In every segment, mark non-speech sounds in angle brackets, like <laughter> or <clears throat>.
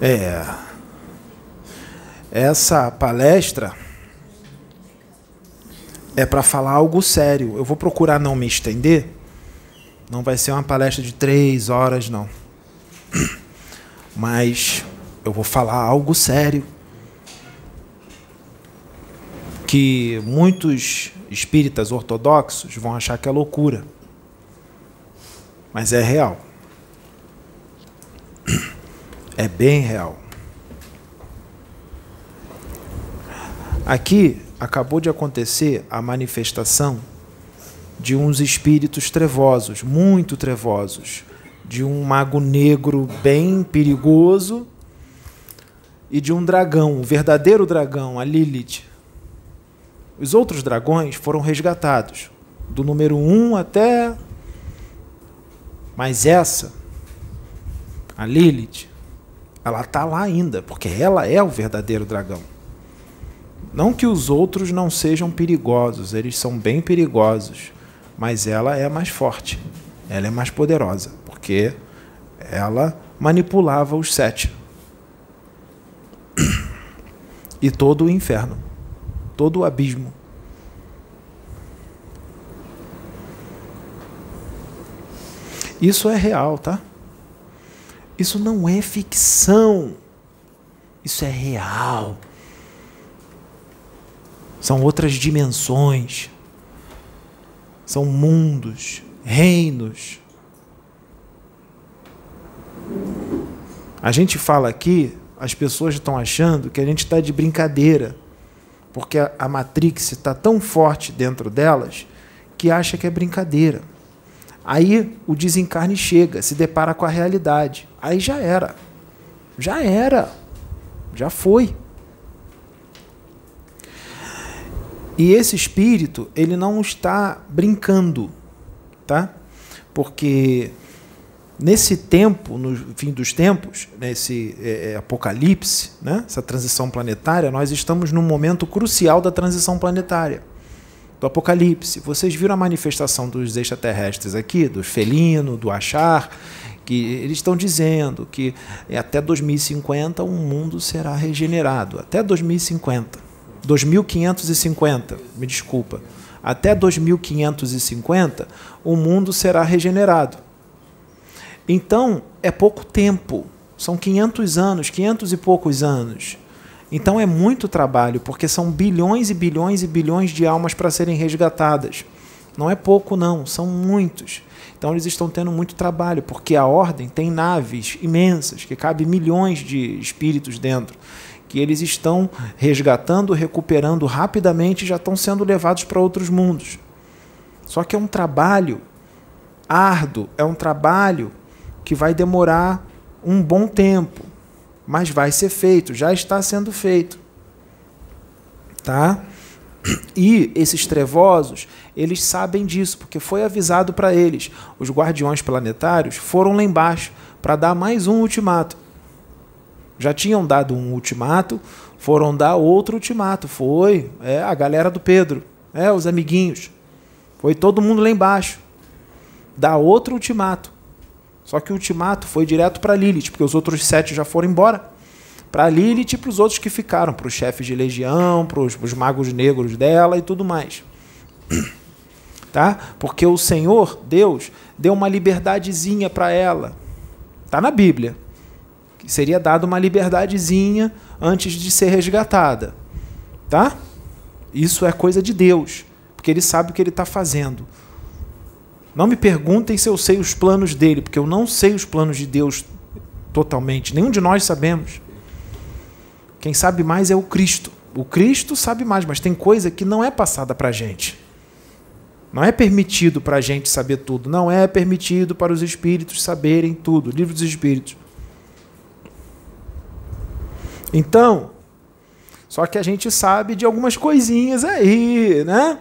É. Essa palestra é para falar algo sério. Eu vou procurar não me estender. Não vai ser uma palestra de três horas, não. <clears throat> Mas eu vou falar algo sério. Que muitos espíritas ortodoxos vão achar que é loucura. Mas é real. É bem real. Aqui acabou de acontecer a manifestação de uns espíritos trevosos, muito trevosos, de um mago negro bem perigoso e de um dragão, o verdadeiro dragão, a Lilith. Os outros dragões foram resgatados, do número 1 até. Mas essa, a Lilith, ela está lá ainda, porque ela é o verdadeiro dragão. Não que os outros não sejam perigosos, eles são bem perigosos, mas ela é mais forte, ela é mais poderosa, porque ela manipulava os sete. E todo o inferno, todo o abismo. Isso é real, tá? Isso não é ficção. Isso é real. São outras dimensões. São mundos, reinos. A gente fala aqui, as pessoas estão achando que a gente está de brincadeira, porque a, Matrix está tão forte dentro delas que acha que é brincadeira. Aí o desencarne chega, se depara com a realidade. Aí já era. Já era. Já foi. E esse espírito, ele não está brincando, tá? Porque nesse tempo, no fim dos tempos, nesse é, é, apocalipse, né? essa transição planetária, nós estamos num momento crucial da transição planetária do Apocalipse. Vocês viram a manifestação dos extraterrestres aqui, do felino, do achar, que eles estão dizendo que até 2050 o um mundo será regenerado. Até 2050. 2550, me desculpa. Até 2550 o mundo será regenerado. Então, é pouco tempo. São 500 anos, 500 e poucos anos. Então é muito trabalho, porque são bilhões e bilhões e bilhões de almas para serem resgatadas. Não é pouco, não, são muitos. Então eles estão tendo muito trabalho, porque a ordem tem naves imensas, que cabe milhões de espíritos dentro, que eles estão resgatando, recuperando rapidamente e já estão sendo levados para outros mundos. Só que é um trabalho árduo, é um trabalho que vai demorar um bom tempo mas vai ser feito, já está sendo feito. Tá? E esses trevosos, eles sabem disso, porque foi avisado para eles. Os guardiões planetários foram lá embaixo para dar mais um ultimato. Já tinham dado um ultimato, foram dar outro ultimato. Foi é, a galera do Pedro, é, os amiguinhos. Foi todo mundo lá embaixo. Dá outro ultimato. Só que o ultimato foi direto para Lilith, porque os outros sete já foram embora. Para Lilith e para os outros que ficaram, para os chefes de legião, para os magos negros dela e tudo mais. <clears throat> Tá? Porque o Senhor, Deus, deu uma liberdadezinha para ela. Está na Bíblia. Que seria dado uma liberdadezinha antes de ser resgatada. Tá? Isso é coisa de Deus, porque ele sabe o que ele está fazendo. Não me perguntem se eu sei os planos dele, porque eu não sei os planos de Deus totalmente. Nenhum de nós sabemos. Quem sabe mais é o Cristo. O Cristo sabe mais, mas tem coisa que não é passada para a gente. Não é permitido para a gente saber tudo. Não é permitido para os espíritos saberem tudo. Livro dos Espíritos. Então, só que a gente sabe de algumas coisinhas aí, né?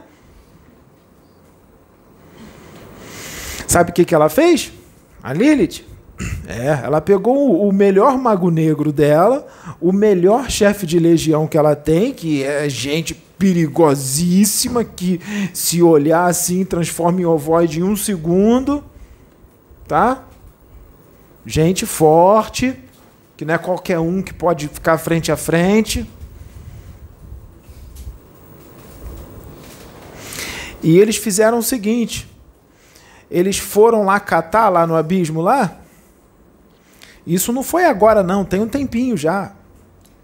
Sabe o que, que ela fez? A Lilith. É, ela pegou o melhor mago negro dela, o melhor chefe de legião que ela tem, que é gente perigosíssima, que se olhar assim transforma em ovoide em um segundo, tá? Gente forte, que não é qualquer um que pode ficar frente a frente. E eles fizeram o seguinte: eles foram lá catar lá no abismo lá. Isso não foi agora não, tem um tempinho já.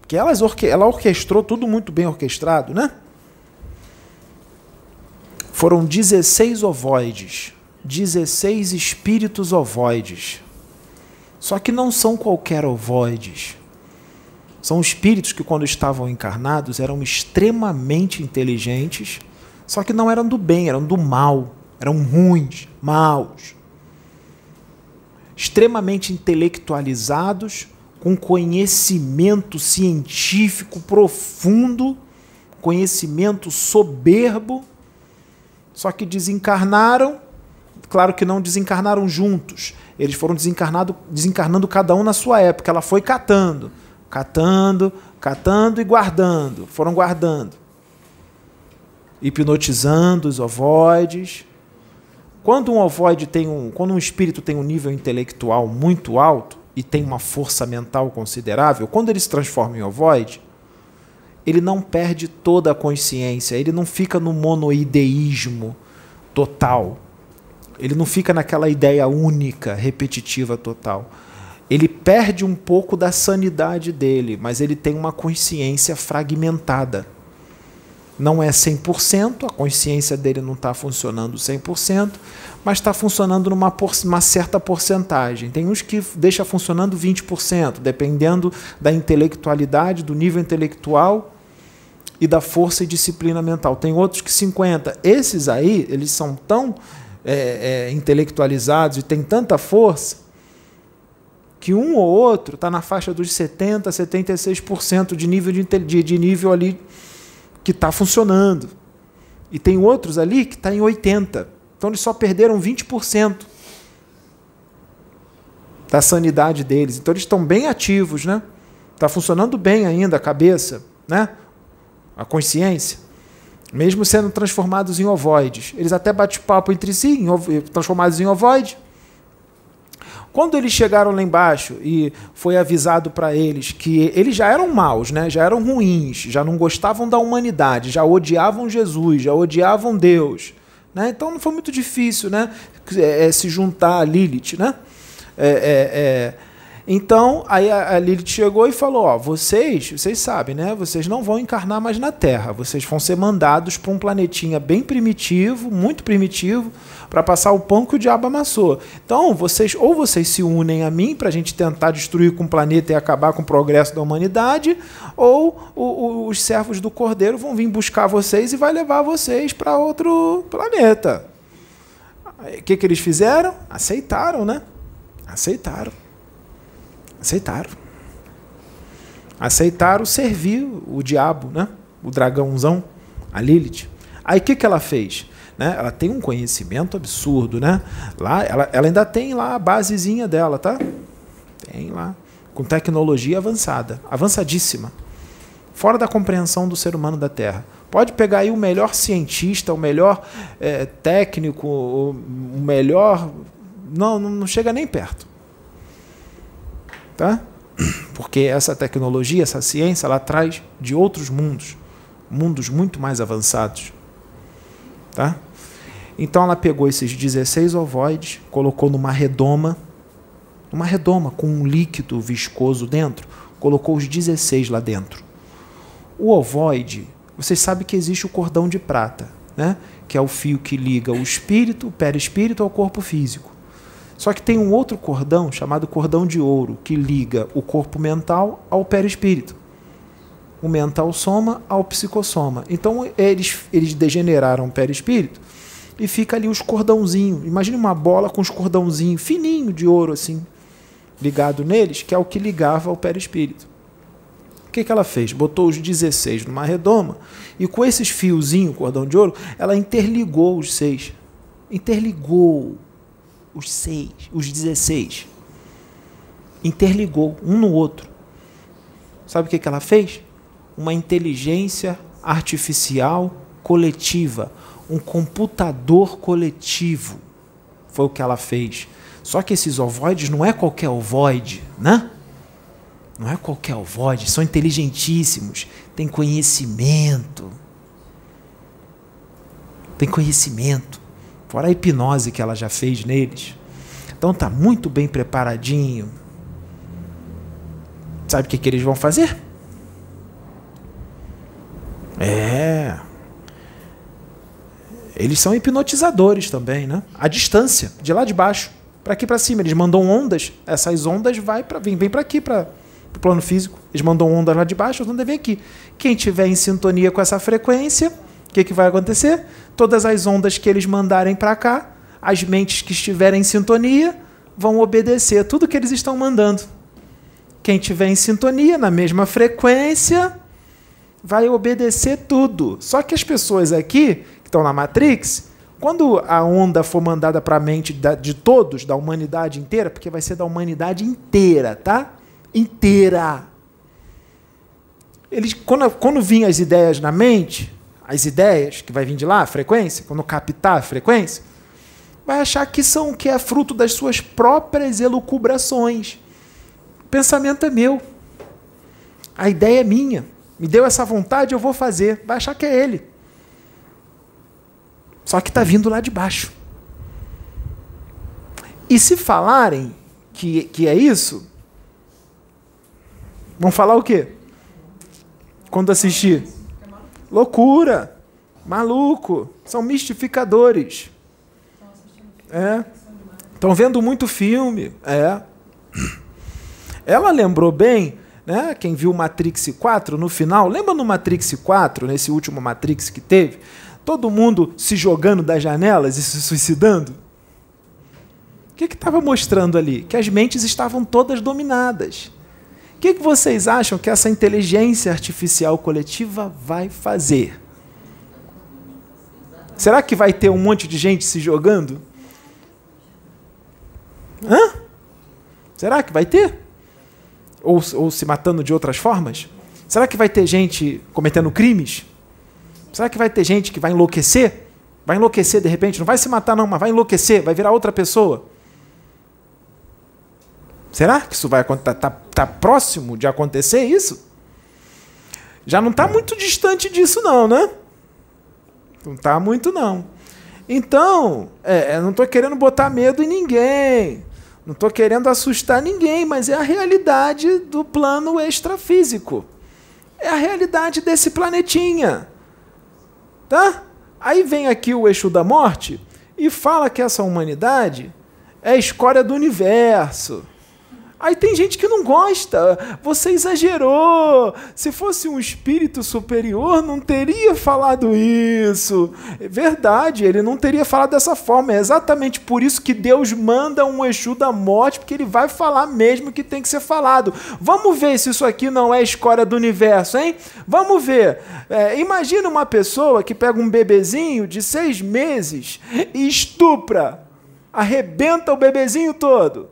Que elas orque ela orquestrou tudo muito bem orquestrado, né? Foram 16 ovoides, 16 espíritos ovoides. Só que não são qualquer ovoides. São espíritos que, quando estavam encarnados, eram extremamente inteligentes só que não eram do bem, eram do mal. Eram ruins, maus. Extremamente intelectualizados, com conhecimento científico profundo, conhecimento soberbo. Só que desencarnaram, claro que não desencarnaram juntos. Eles foram desencarnado, desencarnando cada um na sua época. Ela foi catando, catando, catando e guardando. Foram guardando hipnotizando os ovoides. Quando um ovoide tem um, quando um espírito tem um nível intelectual muito alto e tem uma força mental considerável, quando ele se transforma em ovoide, ele não perde toda a consciência, ele não fica no monoideísmo total. Ele não fica naquela ideia única, repetitiva total. Ele perde um pouco da sanidade dele, mas ele tem uma consciência fragmentada não é 100%, a consciência dele não está funcionando 100%, mas está funcionando numa uma certa porcentagem. Tem uns que deixa funcionando 20%, dependendo da intelectualidade, do nível intelectual e da força e disciplina mental. Tem outros que 50%. Esses aí, eles são tão é, é, intelectualizados e têm tanta força que um ou outro está na faixa dos 70%, 76% de nível, de, de, de nível ali que está funcionando. E tem outros ali que está em 80%. Então eles só perderam 20% da sanidade deles. Então eles estão bem ativos, né? Está funcionando bem ainda a cabeça, né? A consciência. Mesmo sendo transformados em ovoides. Eles até batem papo entre si, transformados em ovoide. Quando eles chegaram lá embaixo e foi avisado para eles que eles já eram maus, né? já eram ruins, já não gostavam da humanidade, já odiavam Jesus, já odiavam Deus. Né? Então não foi muito difícil né? É, é se juntar a Lilith. Né? É, é, é então, aí a, Lilith chegou e falou: Ó, vocês, vocês sabem, né? Vocês não vão encarnar mais na Terra. Vocês vão ser mandados para um planetinha bem primitivo, muito primitivo, para passar o pão que o diabo amassou. Então, vocês ou vocês se unem a mim para a gente tentar destruir com o planeta e acabar com o progresso da humanidade, ou o, o, os servos do Cordeiro vão vir buscar vocês e vai levar vocês para outro planeta. O que, que eles fizeram? Aceitaram, né? Aceitaram. Aceitaram. Aceitaram servir o diabo, né? o dragãozão, a Lilith. Aí o que, que ela fez? Né? Ela tem um conhecimento absurdo, né? Lá, ela, ela ainda tem lá a basezinha dela, tá? Tem lá. Com tecnologia avançada, avançadíssima. Fora da compreensão do ser humano da Terra. Pode pegar aí o melhor cientista, o melhor é, técnico, o melhor. Não, não chega nem perto tá? Porque essa tecnologia, essa ciência, ela traz de outros mundos, mundos muito mais avançados, tá? Então ela pegou esses 16 ovoides, colocou numa redoma, numa redoma com um líquido viscoso dentro, colocou os 16 lá dentro. O ovoide, vocês sabem que existe o cordão de prata, né? que é o fio que liga o espírito, o perispírito ao corpo físico. Só que tem um outro cordão chamado cordão de ouro que liga o corpo mental ao perispírito. O mental soma ao psicossoma. Então eles, eles degeneraram o perispírito e fica ali os cordãozinhos. Imagine uma bola com os cordãozinhos fininho de ouro assim ligado neles, que é o que ligava ao perispírito. O que, que ela fez? Botou os 16 numa redoma e com esses fiozinhos, cordão de ouro, ela interligou os seis. Interligou os seis, os 16. Interligou um no outro. Sabe o que, que ela fez? Uma inteligência artificial coletiva, um computador coletivo. Foi o que ela fez. Só que esses ovoides não é qualquer ovoide, né? Não é qualquer alvoide, são inteligentíssimos, têm conhecimento. Tem conhecimento. Fora a hipnose que ela já fez neles. Então tá muito bem preparadinho. Sabe o que, que eles vão fazer? É. Eles são hipnotizadores também, né? A distância, de lá de baixo para aqui para cima. Eles mandam ondas, essas ondas vai para vem, vem para aqui para o plano físico. Eles mandam ondas lá de baixo, as ondas vêm aqui. Quem tiver em sintonia com essa frequência, o que, que vai acontecer? Todas as ondas que eles mandarem para cá, as mentes que estiverem em sintonia vão obedecer tudo que eles estão mandando. Quem tiver em sintonia, na mesma frequência, vai obedecer tudo. Só que as pessoas aqui, estão na Matrix, quando a onda for mandada para a mente de todos, da humanidade inteira, porque vai ser da humanidade inteira, tá? Inteira. Eles, quando, quando vinham as ideias na mente, as ideias que vai vir de lá, a frequência, quando captar a frequência, vai achar que são que é fruto das suas próprias elucubrações. O pensamento é meu. A ideia é minha. Me deu essa vontade, eu vou fazer. Vai achar que é ele. Só que está vindo lá de baixo. E se falarem que, que é isso, vão falar o quê? Quando assistir? Loucura, maluco, são mistificadores. É. Estão vendo muito filme. É. <clears throat> Ela lembrou bem, né? Quem viu Matrix 4 no final, lembra no Matrix 4, nesse último Matrix que teve? Todo mundo se jogando das janelas e se suicidando? O que estava mostrando ali? Que as mentes estavam todas dominadas. O que, que vocês acham que essa inteligência artificial coletiva vai fazer? Será que vai ter um monte de gente se jogando? Hã? Será que vai ter? Ou, ou se matando de outras formas? Será que vai ter gente cometendo crimes? Será que vai ter gente que vai enlouquecer? Vai enlouquecer de repente? Não vai se matar, não, mas vai enlouquecer, vai virar outra pessoa. Será que isso vai acontecer? Está tá, tá próximo de acontecer isso? Já não está muito distante disso, não, né? Não está muito, não. Então, é, não estou querendo botar medo em ninguém. Não estou querendo assustar ninguém, mas é a realidade do plano extrafísico. É a realidade desse planetinha. Tá? Aí vem aqui o Exu da Morte e fala que essa humanidade é a escória do universo. Aí tem gente que não gosta. Você exagerou. Se fosse um espírito superior, não teria falado isso. É verdade, ele não teria falado dessa forma. É exatamente por isso que Deus manda um Exu da morte, porque ele vai falar mesmo que tem que ser falado. Vamos ver se isso aqui não é escória do universo, hein? Vamos ver. É, imagina uma pessoa que pega um bebezinho de seis meses e estupra, arrebenta o bebezinho todo.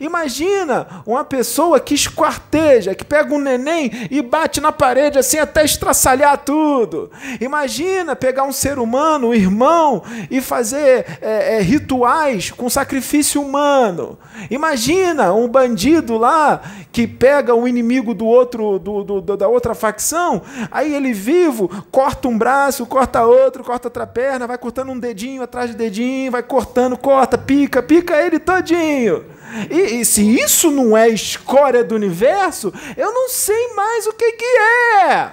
Imagina uma pessoa que esquarteja, que pega um neném e bate na parede assim até estraçalhar tudo. Imagina pegar um ser humano, um irmão, e fazer é, é, rituais com sacrifício humano. Imagina um bandido lá que pega o inimigo do outro, do, do, da outra facção, aí ele vivo corta um braço, corta outro, corta outra perna, vai cortando um dedinho atrás de dedinho, vai cortando, corta, pica, pica ele todinho. E, e, se isso não é escória do universo, eu não sei mais o que, que é.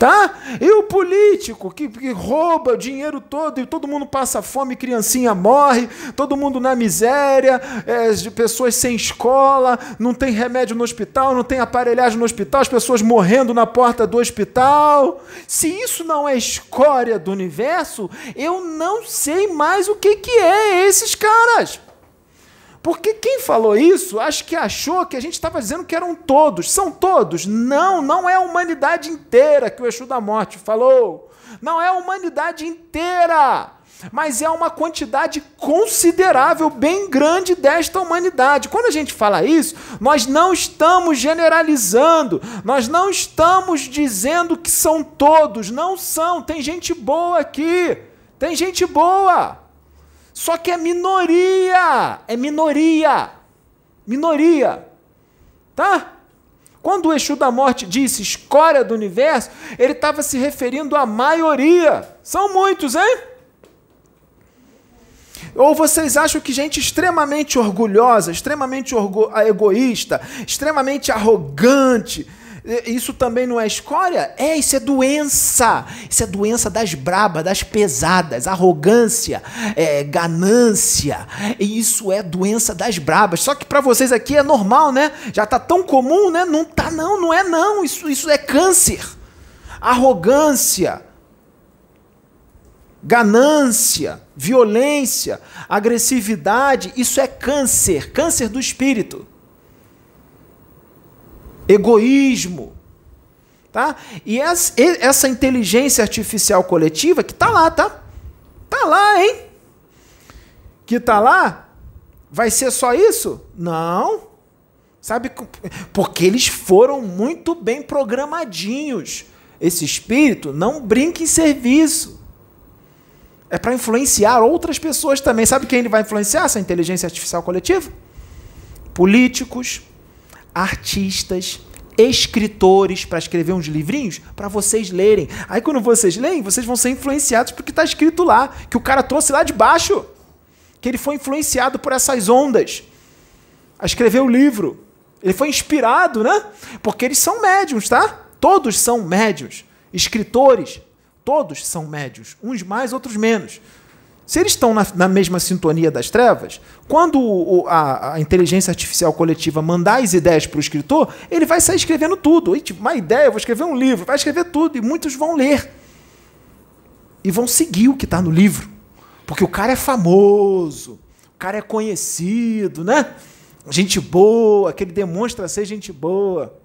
Tá? E o político que, que rouba o dinheiro todo e todo mundo passa fome, criancinha morre, todo mundo na miséria, é, pessoas sem escola, não tem remédio no hospital, não tem aparelhagem no hospital, as pessoas morrendo na porta do hospital. Se isso não é escória do universo, eu não sei mais o que, que é esses caras. Porque quem falou isso, acho que achou que a gente estava dizendo que eram todos. São todos? Não, não é a humanidade inteira que o Exu da Morte falou. Não é a humanidade inteira. Mas é uma quantidade considerável, bem grande desta humanidade. Quando a gente fala isso, nós não estamos generalizando, nós não estamos dizendo que são todos, não são. Tem gente boa aqui, tem gente boa. Só que é minoria, é minoria. minoria. Tá? Quando o Exu da Morte disse escória do universo, ele estava se referindo à maioria. São muitos, hein? Ou vocês acham que gente extremamente orgulhosa, extremamente egoísta, extremamente arrogante, isso também não é escória? É, isso é doença. Isso é doença das brabas, das pesadas, arrogância, é, ganância. Isso é doença das brabas. Só que para vocês aqui é normal, né? Já tá tão comum, né? Não tá não, não é não. Isso, isso é câncer. Arrogância, ganância, violência, agressividade, isso é câncer, câncer do espírito egoísmo. Tá? E essa inteligência artificial coletiva que está lá, tá? Tá lá, hein? Que tá lá, vai ser só isso? Não. Sabe? Porque eles foram muito bem programadinhos. Esse espírito não brinca em serviço. É para influenciar outras pessoas também. Sabe quem ele vai influenciar essa inteligência artificial coletiva? Políticos, artistas, escritores para escrever uns livrinhos para vocês lerem. Aí quando vocês leem, vocês vão ser influenciados porque está escrito lá, que o cara trouxe lá de baixo, que ele foi influenciado por essas ondas a escrever o livro. Ele foi inspirado, né? Porque eles são médiums, tá? Todos são médiums. Escritores, todos são médiums. Uns mais, outros menos. Se eles estão na, na mesma sintonia das trevas, quando o, a, a, inteligência artificial coletiva mandar as ideias para o escritor, ele vai sair escrevendo tudo. E, tipo, uma ideia, eu vou escrever um livro, vai escrever tudo, e muitos vão ler. E vão seguir o que está no livro. Porque o cara é famoso, o cara é conhecido, né? Gente boa, que ele demonstra ser gente boa.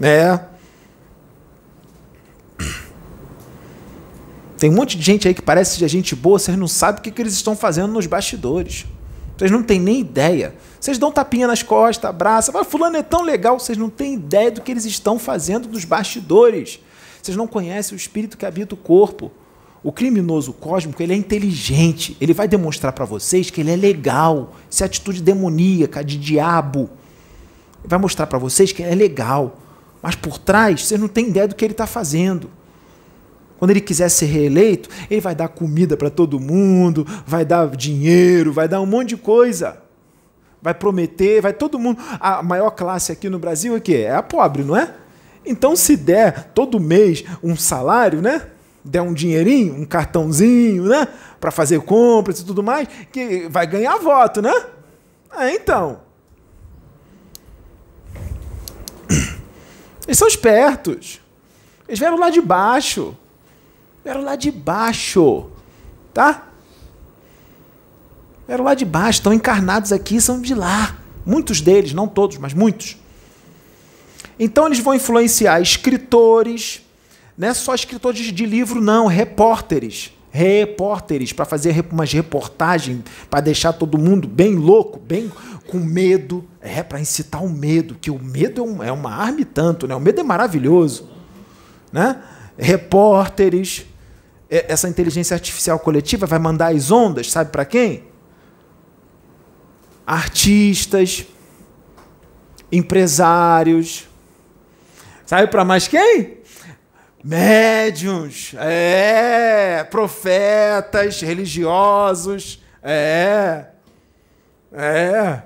É. Tem um monte de gente aí que parece de gente boa, vocês não sabem o que, que eles estão fazendo nos bastidores. Vocês não têm nem ideia. Vocês dão tapinha nas costas, abraça. Fala, fulano é tão legal. Vocês não têm ideia do que eles estão fazendo nos bastidores. Vocês não conhecem o espírito que habita o corpo. O criminoso cósmico, ele é inteligente. Ele vai demonstrar para vocês que ele é legal. Isso é atitude demoníaca, de diabo. Ele vai mostrar para vocês que ele é legal. Mas por trás, vocês não têm ideia do que ele está fazendo. Quando ele quiser ser reeleito, ele vai dar comida para todo mundo, vai dar dinheiro, vai dar um monte de coisa. Vai prometer, vai todo mundo. A maior classe aqui no Brasil é que é a pobre, não é? Então, se der todo mês um salário, né? Der um dinheirinho, um cartãozinho, né? Para fazer compras e tudo mais, que vai ganhar voto, né? É, então. Eles são espertos. Eles vieram lá de baixo. Vieram lá de baixo, tá? Vieram lá de baixo, estão encarnados aqui, são de lá. Muitos deles, não todos, mas muitos. Então eles vão influenciar escritores, não é só escritores de livro, não, repórteres. Repórteres, para fazer umas reportagens, para deixar todo mundo bem louco, bem com medo. É, para incitar o medo, que o medo é, é uma arma e tanto, né? O medo é maravilhoso. Né? Repórteres, essa inteligência artificial coletiva vai mandar as ondas, sabe para quem? Artistas, empresários. Sabe para mais quem? Médiuns, é, profetas, religiosos, é, é.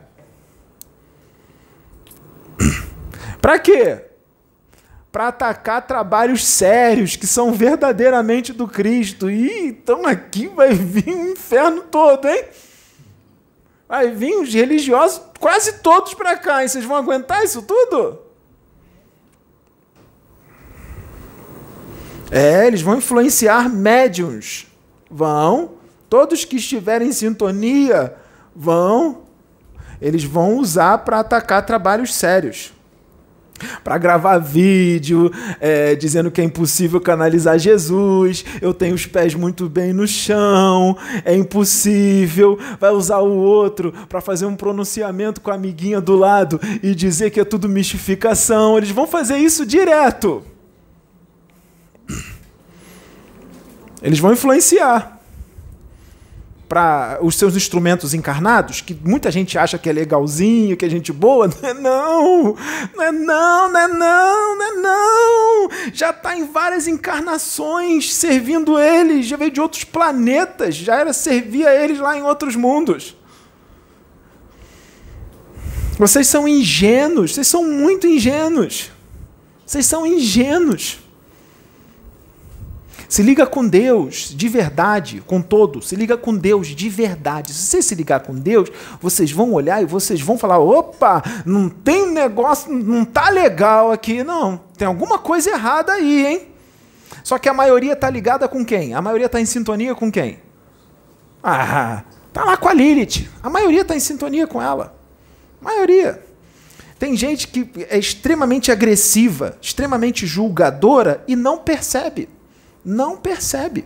Para quê? Para atacar trabalhos sérios que são verdadeiramente do Cristo. E então aqui vai vir o inferno todo, hein? Vai vir os religiosos quase todos para cá. E vocês vão aguentar isso tudo? É, eles vão influenciar médiums. Vão. Todos que estiverem em sintonia vão. Eles vão usar para atacar trabalhos sérios para gravar vídeo, é, dizendo que é impossível canalizar Jesus, eu tenho os pés muito bem no chão, é impossível. Vai usar o outro para fazer um pronunciamento com a amiguinha do lado e dizer que é tudo mistificação. Eles vão fazer isso direto. Eles vão influenciar para os seus instrumentos encarnados, que muita gente acha que é legalzinho, que é gente boa. <laughs> Não, não é não, não é não, não é não. Já está em várias encarnações servindo eles, já veio de outros planetas, já era servir a eles lá em outros mundos. Vocês são ingênuos, vocês são muito ingênuos. Vocês são ingênuos. Se liga com Deus de verdade, com todo. Se liga com Deus de verdade. Se você se ligar com Deus, vocês vão olhar e vocês vão falar: opa, não tem negócio, não tá legal aqui. Não, tem alguma coisa errada aí, hein? Só que a maioria tá ligada com quem? A maioria tá em sintonia com quem? Ah, tá lá com a Lilith. A maioria tá em sintonia com ela. A maioria. Tem gente que é extremamente agressiva, extremamente julgadora e não percebe não percebe.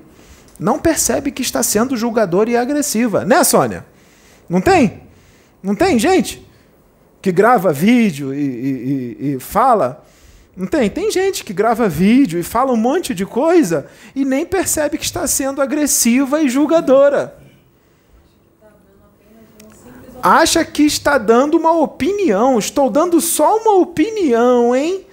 Não percebe que está sendo julgadora e agressiva. Né, Sônia? Não tem? Não tem gente que grava vídeo e, e, e, fala. Não tem? Tem gente que grava vídeo e fala um monte de coisa e nem percebe que está sendo agressiva e julgadora. Acha que está dando uma opinião. Estou dando só uma opinião, hein?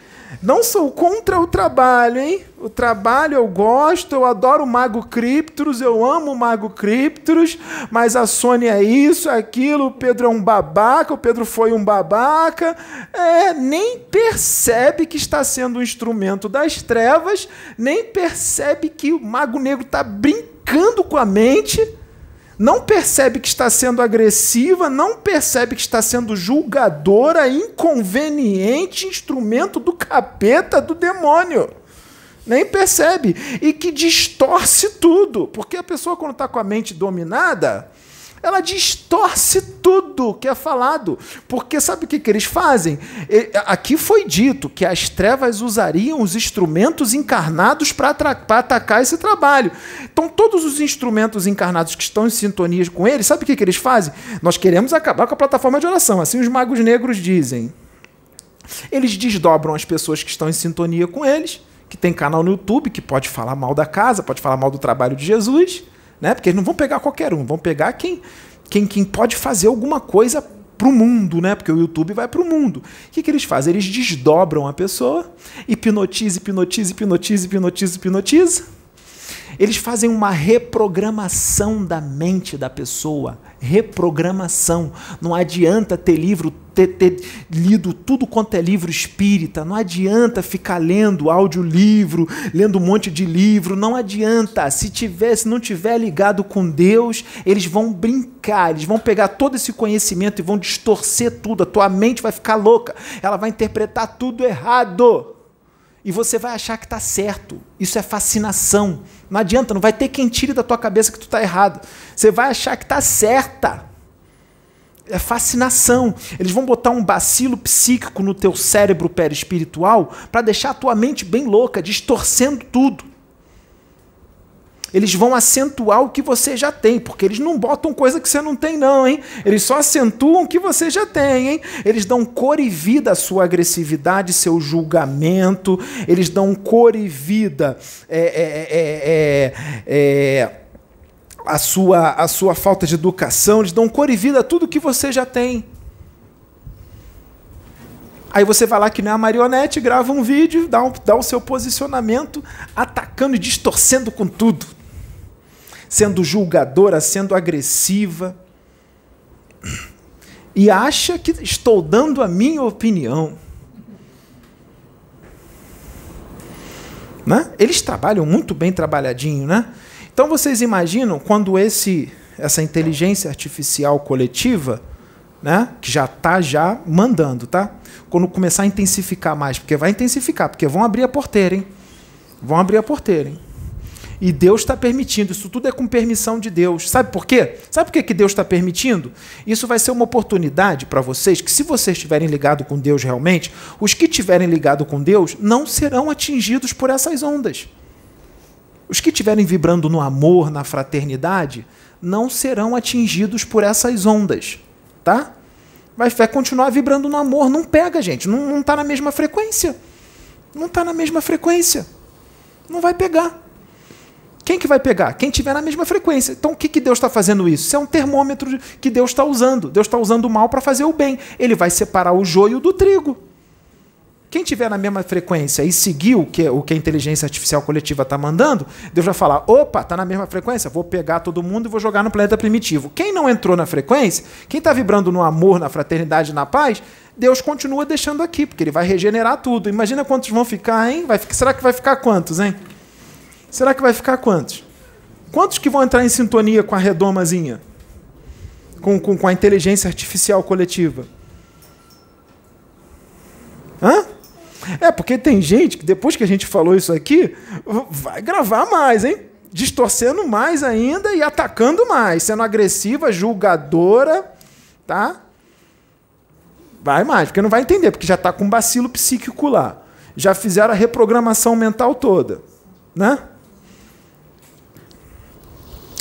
Não sou contra o trabalho, hein? O trabalho eu gosto, eu adoro o Mago Criptros, eu amo o Mago Criptros, mas a Sônia é isso, é aquilo, o Pedro é um babaca, o Pedro foi um babaca. É, nem percebe que está sendo um instrumento das trevas, nem percebe que o Mago Negro está brincando com a mente não percebe que está sendo agressiva, não percebe que está sendo julgadora, inconveniente, instrumento do capeta, do demônio. Nem percebe. E que distorce tudo. Porque a pessoa, quando está com a mente dominada, ela distorce tudo que é falado. Porque sabe o que, que eles fazem? Aqui foi dito que as trevas usariam os instrumentos encarnados para atacar esse trabalho. Então, todos os instrumentos encarnados que estão em sintonia com eles, sabe o que, que eles fazem? Nós queremos acabar com a plataforma de oração. Assim os magos negros dizem. Eles desdobram as pessoas que estão em sintonia com eles, que tem canal no YouTube, que pode falar mal da casa, pode falar mal do trabalho de Jesus né? Porque eles não vão pegar qualquer um, vão pegar quem, quem, quem pode fazer alguma coisa para o mundo, né? Porque o YouTube vai para o mundo. O que, que eles fazem? Eles desdobram a pessoa, hipnotiza, hipnotiza, hipnotiza, hipnotiza, hipnotiza. Eles fazem uma reprogramação da mente da pessoa. Reprogramação. Não adianta ter livro, ter, ter, lido tudo quanto é livro espírita. Não adianta ficar lendo audiolivro, lendo um monte de livro. Não adianta. Se tiver, se não tiver ligado com Deus, eles vão brincar. Eles vão pegar todo esse conhecimento e vão distorcer tudo. A tua mente vai ficar louca. Ela vai interpretar tudo errado e você vai achar que está certo. Isso é fascinação. Não adianta, não vai ter quem tire da tua cabeça que tu está errado. Você vai achar que está certa. É fascinação. Eles vão botar um bacilo psíquico no teu cérebro perispiritual para deixar a tua mente bem louca, distorcendo tudo eles vão acentuar o que você já tem, porque eles não botam coisa que você não tem, não, hein? Eles só acentuam o que você já tem, hein? Eles dão cor e vida à sua agressividade, seu julgamento, eles dão cor e vida. É, é, é, é, a sua, a sua falta de educação, eles dão cor e vida a tudo que você já tem. Aí você vai lá que nem a marionete, grava um vídeo, dá, um, dá o seu posicionamento, atacando e distorcendo com tudo sendo julgadora, sendo agressiva, <clears throat> e acha que estou dando a minha opinião. Né? Eles trabalham muito bem trabalhadinho, né? Então vocês imaginam quando esse essa inteligência artificial coletiva, né, que já está já mandando, tá? Quando começar a intensificar mais, porque vai intensificar, porque vão abrir a porteira, hein? Vão abrir a porteira, hein? E Deus está permitindo, isso tudo é com permissão de Deus. Sabe por quê? Sabe por que, que Deus está permitindo? Isso vai ser uma oportunidade para vocês, que se vocês estiverem ligados com Deus realmente, os que estiverem ligados com Deus não serão atingidos por essas ondas. Os que estiverem vibrando no amor, na fraternidade, não serão atingidos por essas ondas. Tá? Vai, vai continuar vibrando no amor. Não pega, gente. Não está na mesma frequência. Não está na mesma frequência. Não vai pegar. Quem que vai pegar? Quem tiver na mesma frequência. Então, o que, que Deus está fazendo isso? Isso é um termômetro que Deus está usando. Deus está usando o mal para fazer o bem. Ele vai separar o joio do trigo. Quem tiver na mesma frequência e seguir o que, o que a inteligência artificial coletiva está mandando, Deus vai falar: opa, está na mesma frequência, vou pegar todo mundo e vou jogar no planeta primitivo. Quem não entrou na frequência, quem está vibrando no amor, na fraternidade, na paz, Deus continua deixando aqui, porque ele vai regenerar tudo. Imagina quantos vão ficar, hein? Vai, será que vai ficar quantos, hein? Será que vai ficar quantos? Quantos que vão entrar em sintonia com a redomazinha? Com, com, com a inteligência artificial coletiva? Hã? É, porque tem gente que depois que a gente falou isso aqui, vai gravar mais, hein? Distorcendo mais ainda e atacando mais, sendo agressiva, julgadora, tá? Vai mais, porque não vai entender, porque já está com bacilo psíquico lá. Já fizeram a reprogramação mental toda, né?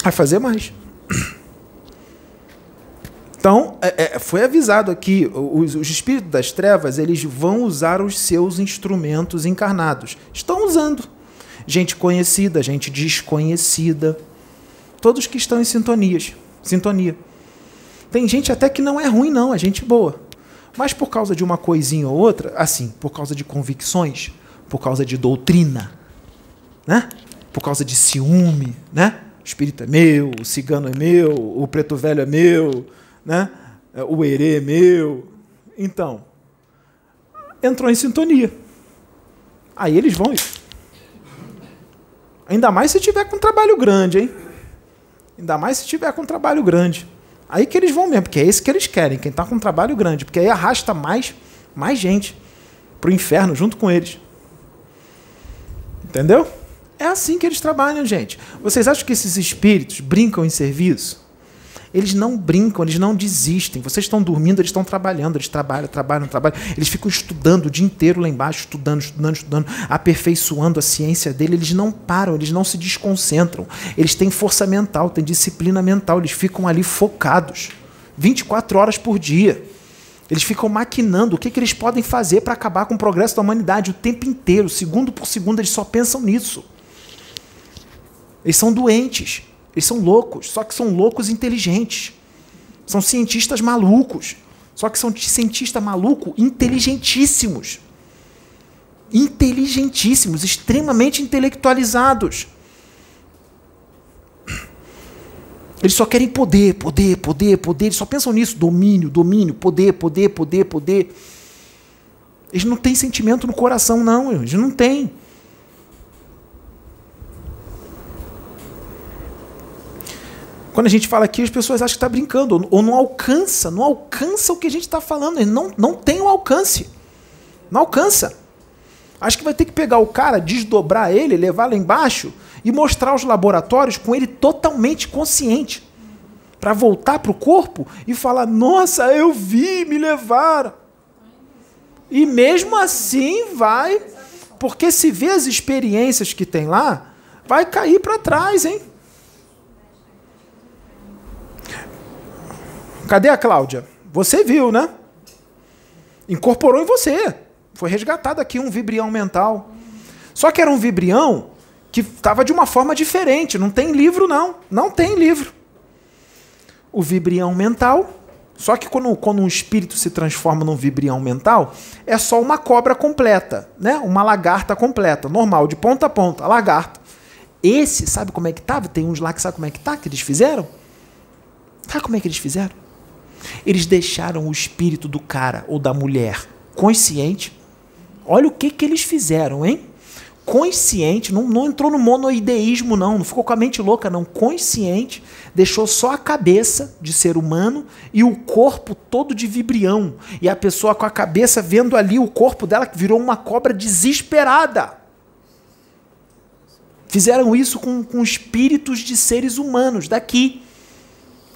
Vai fazer mais. Então, é, é, foi avisado aqui, os, os, espíritos das trevas, eles vão usar os seus instrumentos encarnados. Estão usando. Gente conhecida, gente desconhecida. Todos que estão em sintonias, sintonia. Tem gente até que não é ruim, não, é gente boa. Mas por causa de uma coisinha ou outra, assim, por causa de convicções, por causa de doutrina, né? por causa de ciúme, né? O espírito é meu, o cigano é meu, o preto velho é meu, né? o herê é meu. Então, entrou em sintonia. Aí eles vão. Ainda mais se tiver com trabalho grande, hein? Ainda mais se tiver com trabalho grande. Aí que eles vão mesmo, porque é esse que eles querem, quem está com trabalho grande, porque aí arrasta mais, mais gente para o inferno junto com eles. Entendeu? É assim que eles trabalham, gente. Vocês acham que esses espíritos brincam em serviço? Eles não brincam, eles não desistem. Vocês estão dormindo, eles estão trabalhando, eles trabalham, trabalham, trabalham. Eles ficam estudando o dia inteiro lá embaixo, estudando, estudando, estudando, aperfeiçoando a ciência dele. Eles não param, eles não se desconcentram. Eles têm força mental, têm disciplina mental, eles ficam ali focados 24 horas por dia. Eles ficam maquinando o que, que eles podem fazer para acabar com o progresso da humanidade o tempo inteiro, segundo por segundo, eles só pensam nisso. Eles são doentes, eles são loucos, só que são loucos inteligentes. São cientistas malucos, só que são cientistas malucos inteligentíssimos. Inteligentíssimos, extremamente intelectualizados. Eles só querem poder, poder, poder, poder. Eles só pensam nisso: domínio, domínio, poder, poder, poder, poder. Eles não têm sentimento no coração, não. Eles não têm. Quando a gente fala aqui, as pessoas acham que está brincando, ou não alcança, não alcança o que a gente está falando, não, não tem o alcance. Não alcança. Acho que vai ter que pegar o cara, desdobrar ele, levar lá embaixo e mostrar os laboratórios com ele totalmente consciente. Para voltar para o corpo e falar: Nossa, eu vi, me levaram. E mesmo assim vai, porque se vê as experiências que tem lá, vai cair para trás, hein? Cadê a Cláudia? Você viu, né? Incorporou em você. Foi resgatado aqui um vibrião mental. Só que era um vibrião que estava de uma forma diferente. Não tem livro, não. Não tem livro. O vibrião mental. Só que quando, quando um espírito se transforma num vibrião mental, é só uma cobra completa, né? Uma lagarta completa, normal, de ponta a ponta, lagarta. Esse, sabe como é que estava? Tem uns lá que sabe como é que tá, que eles fizeram? Sabe como é que eles fizeram? Eles deixaram o espírito do cara ou da mulher consciente. Olha o que, que eles fizeram, hein? Consciente, não, não entrou no monoideísmo, não, não ficou com a mente louca, não. Consciente, deixou só a cabeça de ser humano e o corpo todo de vibrião. E a pessoa com a cabeça vendo ali o corpo dela que virou uma cobra desesperada. Fizeram isso com, com espíritos de seres humanos daqui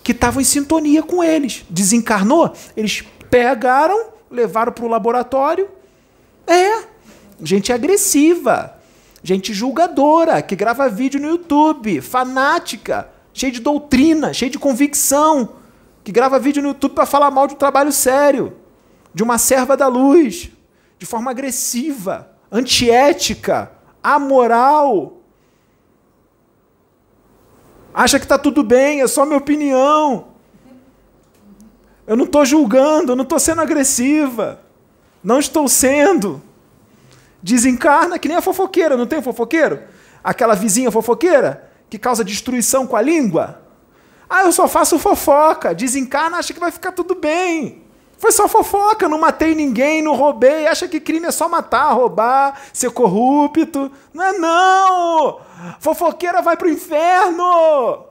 que estavam em sintonia com eles. Desencarnou, eles pegaram, levaram para o laboratório. É, gente agressiva, gente julgadora, que grava vídeo no YouTube, fanática, cheia de doutrina, cheia de convicção, que grava vídeo no YouTube para falar mal de um trabalho sério, de uma serva da luz, de forma agressiva, antiética, amoral. Acha que está tudo bem, é só minha opinião. Eu não estou julgando, eu não estou sendo agressiva. Não estou sendo. Desencarna que nem a fofoqueira, não tem fofoqueiro? Aquela vizinha fofoqueira que causa destruição com a língua. Ah, eu só faço fofoca. Desencarna, acha que vai ficar tudo bem. Foi só fofoca, não matei ninguém, não roubei. Acha que crime é só matar, roubar, ser corrupto. Não é não! Fofoqueira vai pro inferno!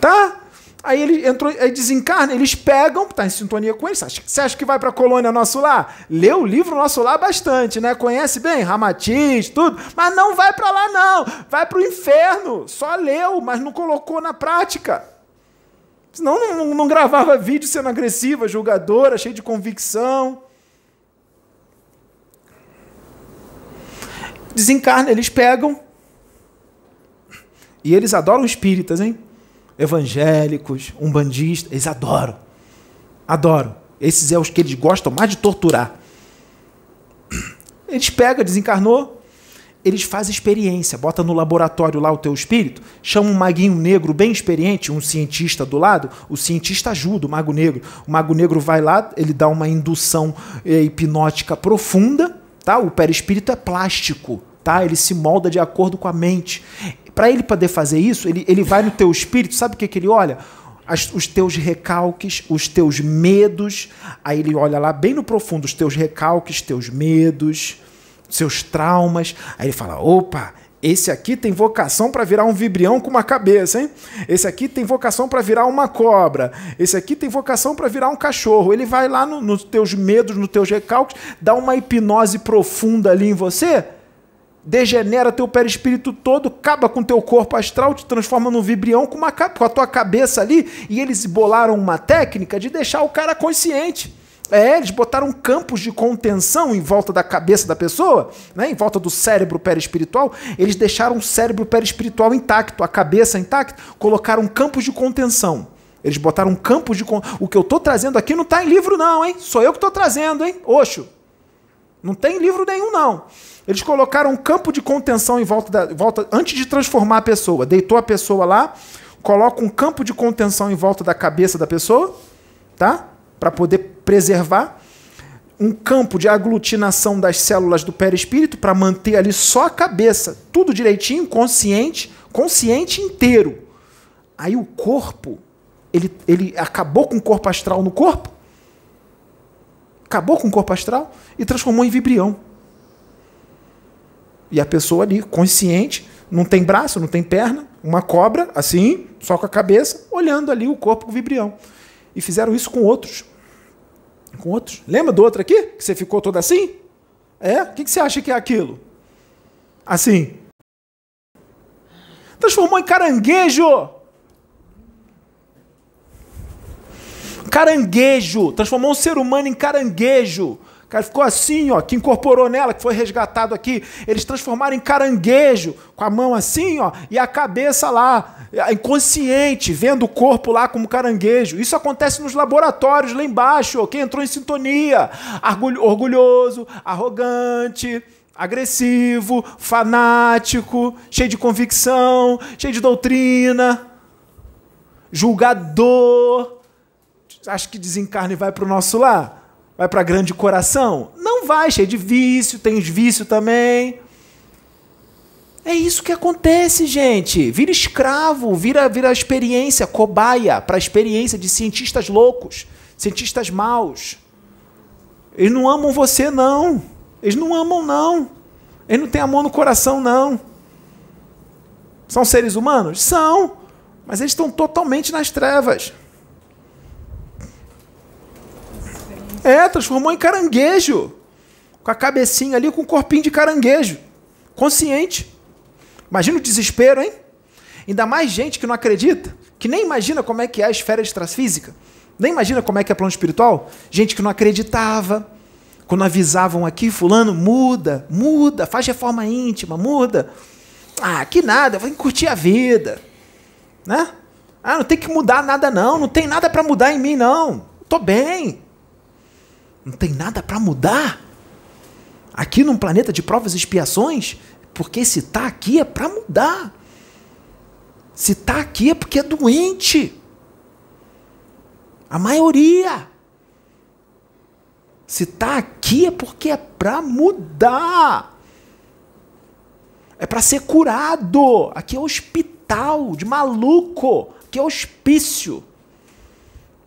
Tá? Aí ele entrou, aí desencarna, eles pegam, tá em sintonia com eles. Você acha que vai para a colônia Nosso Lar? Lê o livro Nosso Lar bastante, né? Conhece bem Ramatiz, tudo, mas não vai para lá não. Vai para o inferno. Só leu, mas não colocou na prática. Senão não, não, não gravava <laughs> vídeo sendo agressiva, julgadora, cheio de convicção. Desencarna, eles pegam. E eles adoram espíritas, hein? evangélicos, umbandistas, eles adoram. Adoram. Esses é os que eles gostam mais de torturar. Eles pegam, desencarnou, eles fazem experiência, bota no laboratório lá o teu espírito, chama um maguinho negro bem experiente, um cientista do lado, o cientista ajuda o mago negro. O mago negro vai lá, ele dá uma indução é, hipnótica profunda, tá? O perispírito é plástico, tá? Ele se molda de acordo com a mente. Para ele poder fazer isso, ele, ele vai no teu espírito, sabe o que, que ele olha? As, os teus recalques, os teus medos. Aí ele olha lá bem no profundo, os teus recalques, teus medos, seus traumas. Aí ele fala: opa, esse aqui tem vocação para virar um vibrião com uma cabeça, hein? Esse aqui tem vocação para virar uma cobra. Esse aqui tem vocação para virar um cachorro. Ele vai lá nos no teus medos, nos teus recalques, dá uma hipnose profunda ali em você degenera teu perispírito todo, acaba com teu corpo astral, te transforma num vibrião com, uma, com a tua cabeça ali, e eles bolaram uma técnica de deixar o cara consciente. É, eles botaram campos de contenção em volta da cabeça da pessoa, né, em volta do cérebro perispiritual. Eles deixaram o cérebro perispiritual intacto, a cabeça intacta, colocaram campos de contenção. Eles botaram campos de. O que eu estou trazendo aqui não está em livro, não, hein? Sou eu que estou trazendo, hein? Oxo. Não tem livro nenhum, não. Eles colocaram um campo de contenção em volta, da, volta antes de transformar a pessoa. Deitou a pessoa lá, coloca um campo de contenção em volta da cabeça da pessoa, tá? Para poder preservar um campo de aglutinação das células do perispírito para manter ali só a cabeça, tudo direitinho, consciente, consciente inteiro. Aí o corpo, ele, ele acabou com o corpo astral no corpo, acabou com o corpo astral e transformou em vibrião. E a pessoa ali, consciente, não tem braço, não tem perna, uma cobra, assim, só com a cabeça, olhando ali o corpo com vibrião. E fizeram isso com outros. Com outros. Lembra do outro aqui? Que você ficou todo assim? É? O que você acha que é aquilo? Assim. Transformou em caranguejo. Caranguejo. Transformou um ser humano em caranguejo cara ficou assim, ó, que incorporou nela, que foi resgatado aqui. Eles transformaram em caranguejo, com a mão assim, ó, e a cabeça lá, inconsciente, vendo o corpo lá como caranguejo. Isso acontece nos laboratórios lá embaixo. Quem entrou em sintonia? Orgulhoso, arrogante agressivo, fanático, cheio de convicção, cheio de doutrina, julgador. Acho que desencarna e vai para o nosso lar? Vai para grande coração? Não vai, cheio de vício, tem os vícios também. É isso que acontece, gente. Vira escravo, vira, vira experiência, cobaia para a experiência de cientistas loucos, cientistas maus. Eles não amam você, não. Eles não amam, não. Eles não têm amor no coração, não. São seres humanos? São. Mas eles estão totalmente nas trevas. É, transformou em caranguejo. Com a cabecinha ali, com o corpinho de caranguejo. Consciente. Imagina o desespero, hein? Ainda mais gente que não acredita, que nem imagina como é que é a esfera extrafísica. Nem imagina como é que é plano espiritual. Gente que não acreditava. Quando avisavam aqui, fulano, muda, muda, faz reforma íntima, muda. Ah, que nada, vai curtir a vida. Né? Ah, não tem que mudar nada não, não tem nada para mudar em mim não. Tô bem. Não tem nada para mudar? Aqui num planeta de provas e expiações, Porque se está aqui é para mudar. Se está aqui é porque é doente. A maioria. Se está aqui é porque é para mudar. É para ser curado. Aqui é hospital de maluco. Aqui é hospício.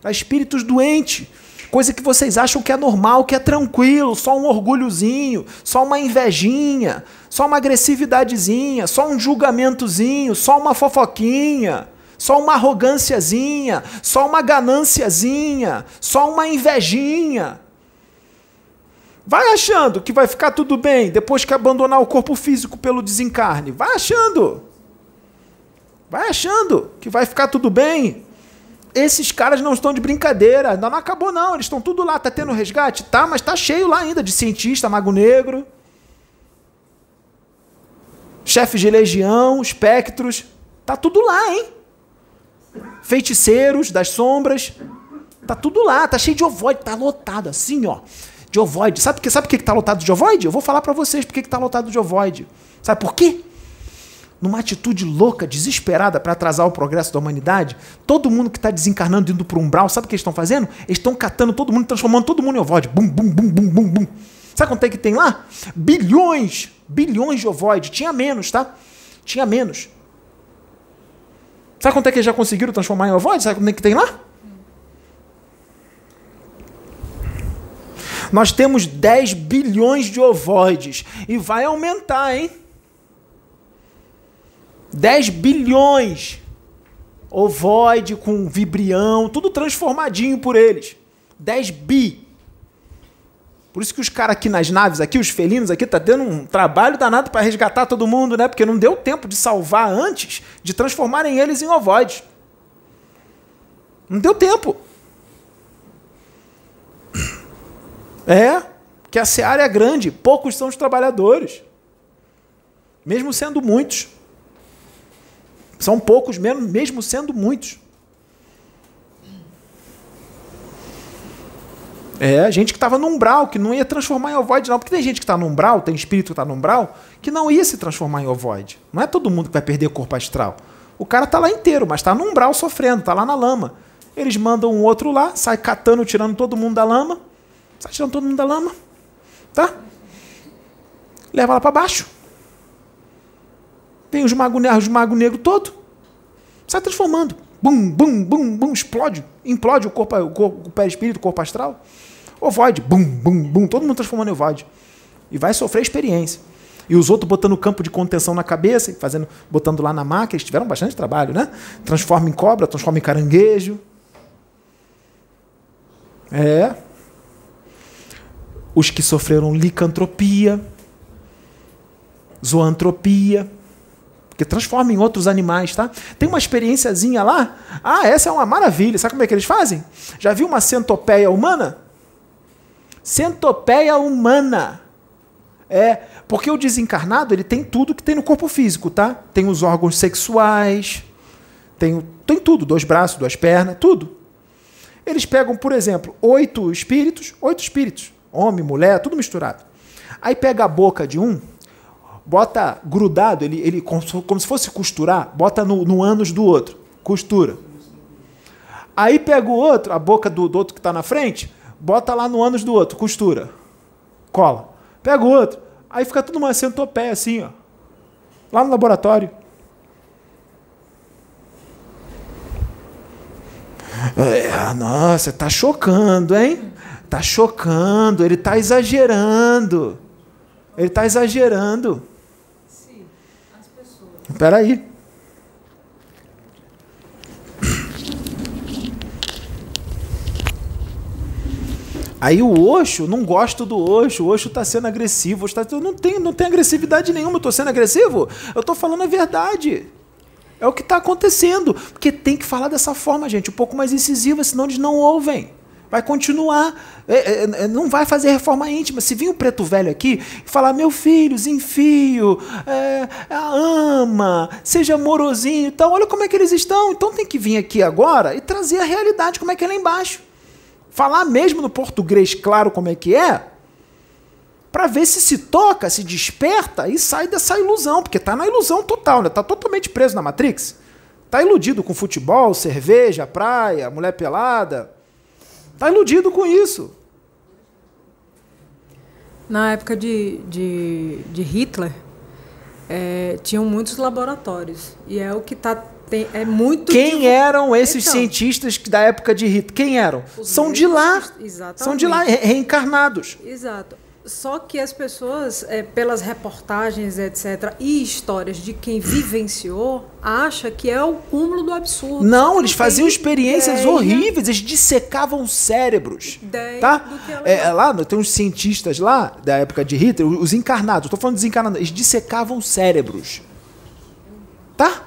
Para espíritos doentes. Coisa que vocês acham que é normal, que é tranquilo, só um orgulhozinho, só uma invejinha, só uma agressividadezinha, só um julgamentozinho, só uma fofoquinha, só uma arrogânciazinha, só uma ganânciazinha, só uma invejinha. Vai achando que vai ficar tudo bem depois que abandonar o corpo físico pelo desencarne. Vai achando. Vai achando que vai ficar tudo bem. Esses caras não estão de brincadeira. Ainda não acabou, não. Eles estão tudo lá. Tá tendo resgate? Tá, mas tá cheio lá ainda de cientista, mago negro. Chefes de legião, espectros. Tá tudo lá, hein? Feiticeiros das sombras. Tá tudo lá. Tá cheio de ovoide. Tá lotado assim, ó de ovoide. Sabe, que, sabe por que está lotado de ovoide? Eu vou falar para vocês por que está lotado de ovoide. Sabe por quê? Numa atitude louca, desesperada para atrasar o progresso da humanidade, todo mundo que está desencarnando indo para o umbral, sabe o que eles estão fazendo? Eles estão catando todo mundo, transformando todo mundo em ovoide. Bum, bum, bum, bum, bum, bum. Sabe quanto é que tem lá? Bilhões, bilhões de ovoide. Tinha menos, tá? Tinha menos. Sabe quanto é que eles já conseguiram transformar em ovoide? Sabe quanto é que tem lá? Nós temos 10 bilhões de ovoides e vai aumentar, hein? 10 bilhões. Ovoide com vibrião, tudo transformadinho por eles. 10 bi. Por isso que os caras aqui nas naves, aqui, os felinos aqui, tá tendo um trabalho danado para resgatar todo mundo, né? Porque não deu tempo de salvar antes de transformarem eles em ovoides. Não deu tempo. É, que a seara é grande, poucos são os trabalhadores. Mesmo sendo muitos. São poucos, mesmo, mesmo sendo muitos. É, gente que estava no umbral, que não ia transformar em ovoide, não. Porque tem gente que está no umbral, tem espírito que está no umbral, que não ia se transformar em ovoide. Não é todo mundo que vai perder corpo astral. O cara está lá inteiro, mas está no umbral sofrendo, está lá na lama. Eles mandam um outro lá, sai catando, tirando todo mundo da lama. Sai tirando todo mundo da lama. Tá? Leva lá para baixo. Vem os magos os mago negro todo. Sai transformando. Bum, bum, bum, bum, explode. Implode o corpo, o, corpo, o perispírito, o corpo astral. Ovoide. Bum, bum, bum. Todo mundo transformando em ovoide. E vai sofrer experiência. E os outros botando campo de contenção na cabeça, fazendo, botando lá na máquina, eles tiveram bastante trabalho, né? Transforma em cobra, transforma em caranguejo. É os que sofreram licantropia, zoantropia, que transforma em outros animais, tá? Tem uma experiênciazinha lá. Ah, essa é uma maravilha. Sabe como é que eles fazem? Já viu uma centopeia humana? Centopeia humana. É, porque o desencarnado, ele tem tudo que tem no corpo físico, tá? Tem os órgãos sexuais, tem, tem tudo, dois braços, duas pernas, tudo. Eles pegam, por exemplo, oito espíritos, oito espíritos, Homem, mulher, tudo misturado. Aí pega a boca de um, bota grudado, ele, ele como, se fosse costurar, bota no, no ânus do outro, costura. Aí pega o outro, a boca do, do outro que está na frente, bota lá no ânus do outro, costura. Cola. Pega o outro, aí fica tudo uma centopeia assim, ó. Lá no laboratório. É, nossa, tá chocando, hein? Tá chocando, ele está exagerando. Ele está exagerando. Espera aí. Aí o Oxo, não gosto do Oxo, o Oxo está sendo agressivo, tá, não, tem, não tem agressividade nenhuma, eu estou sendo agressivo? Eu estou falando a verdade. É o que está acontecendo. Porque tem que falar dessa forma, gente, um pouco mais incisiva, senão eles não ouvem. Vai continuar, é, é, é, não vai fazer reforma íntima. Se vir um preto velho aqui e falar, meu filho, Zinfio, é, ama, seja amorosinho, então olha como é que eles estão. Então tem que vir aqui agora e trazer a realidade, como é que é lá embaixo. Falar mesmo no português claro como é que é, para ver se se toca, se desperta e sai dessa ilusão, porque está na ilusão total, né? Tá totalmente preso na Matrix. Tá iludido com futebol, cerveja, praia, mulher pelada. Tá iludido com isso. Na época de, de, de Hitler, é, tinham muitos laboratórios. E é o que está tem, é muito Quem eram esses então, cientistas da época de Hitler? Quem eram? São de lá. Exatamente. São de lá, reencarnados. Exato. Só que as pessoas, é, pelas reportagens, etc., e histórias de quem vivenciou, acha que é o cúmulo do absurdo. Não, eles faziam experiências ideia. horríveis, eles dissecavam cérebros. Ideia tá? É, lá tem uns cientistas lá, da época de Hitler, os encarnados, estou falando desencarnados, eles dissecavam cérebros. Tá?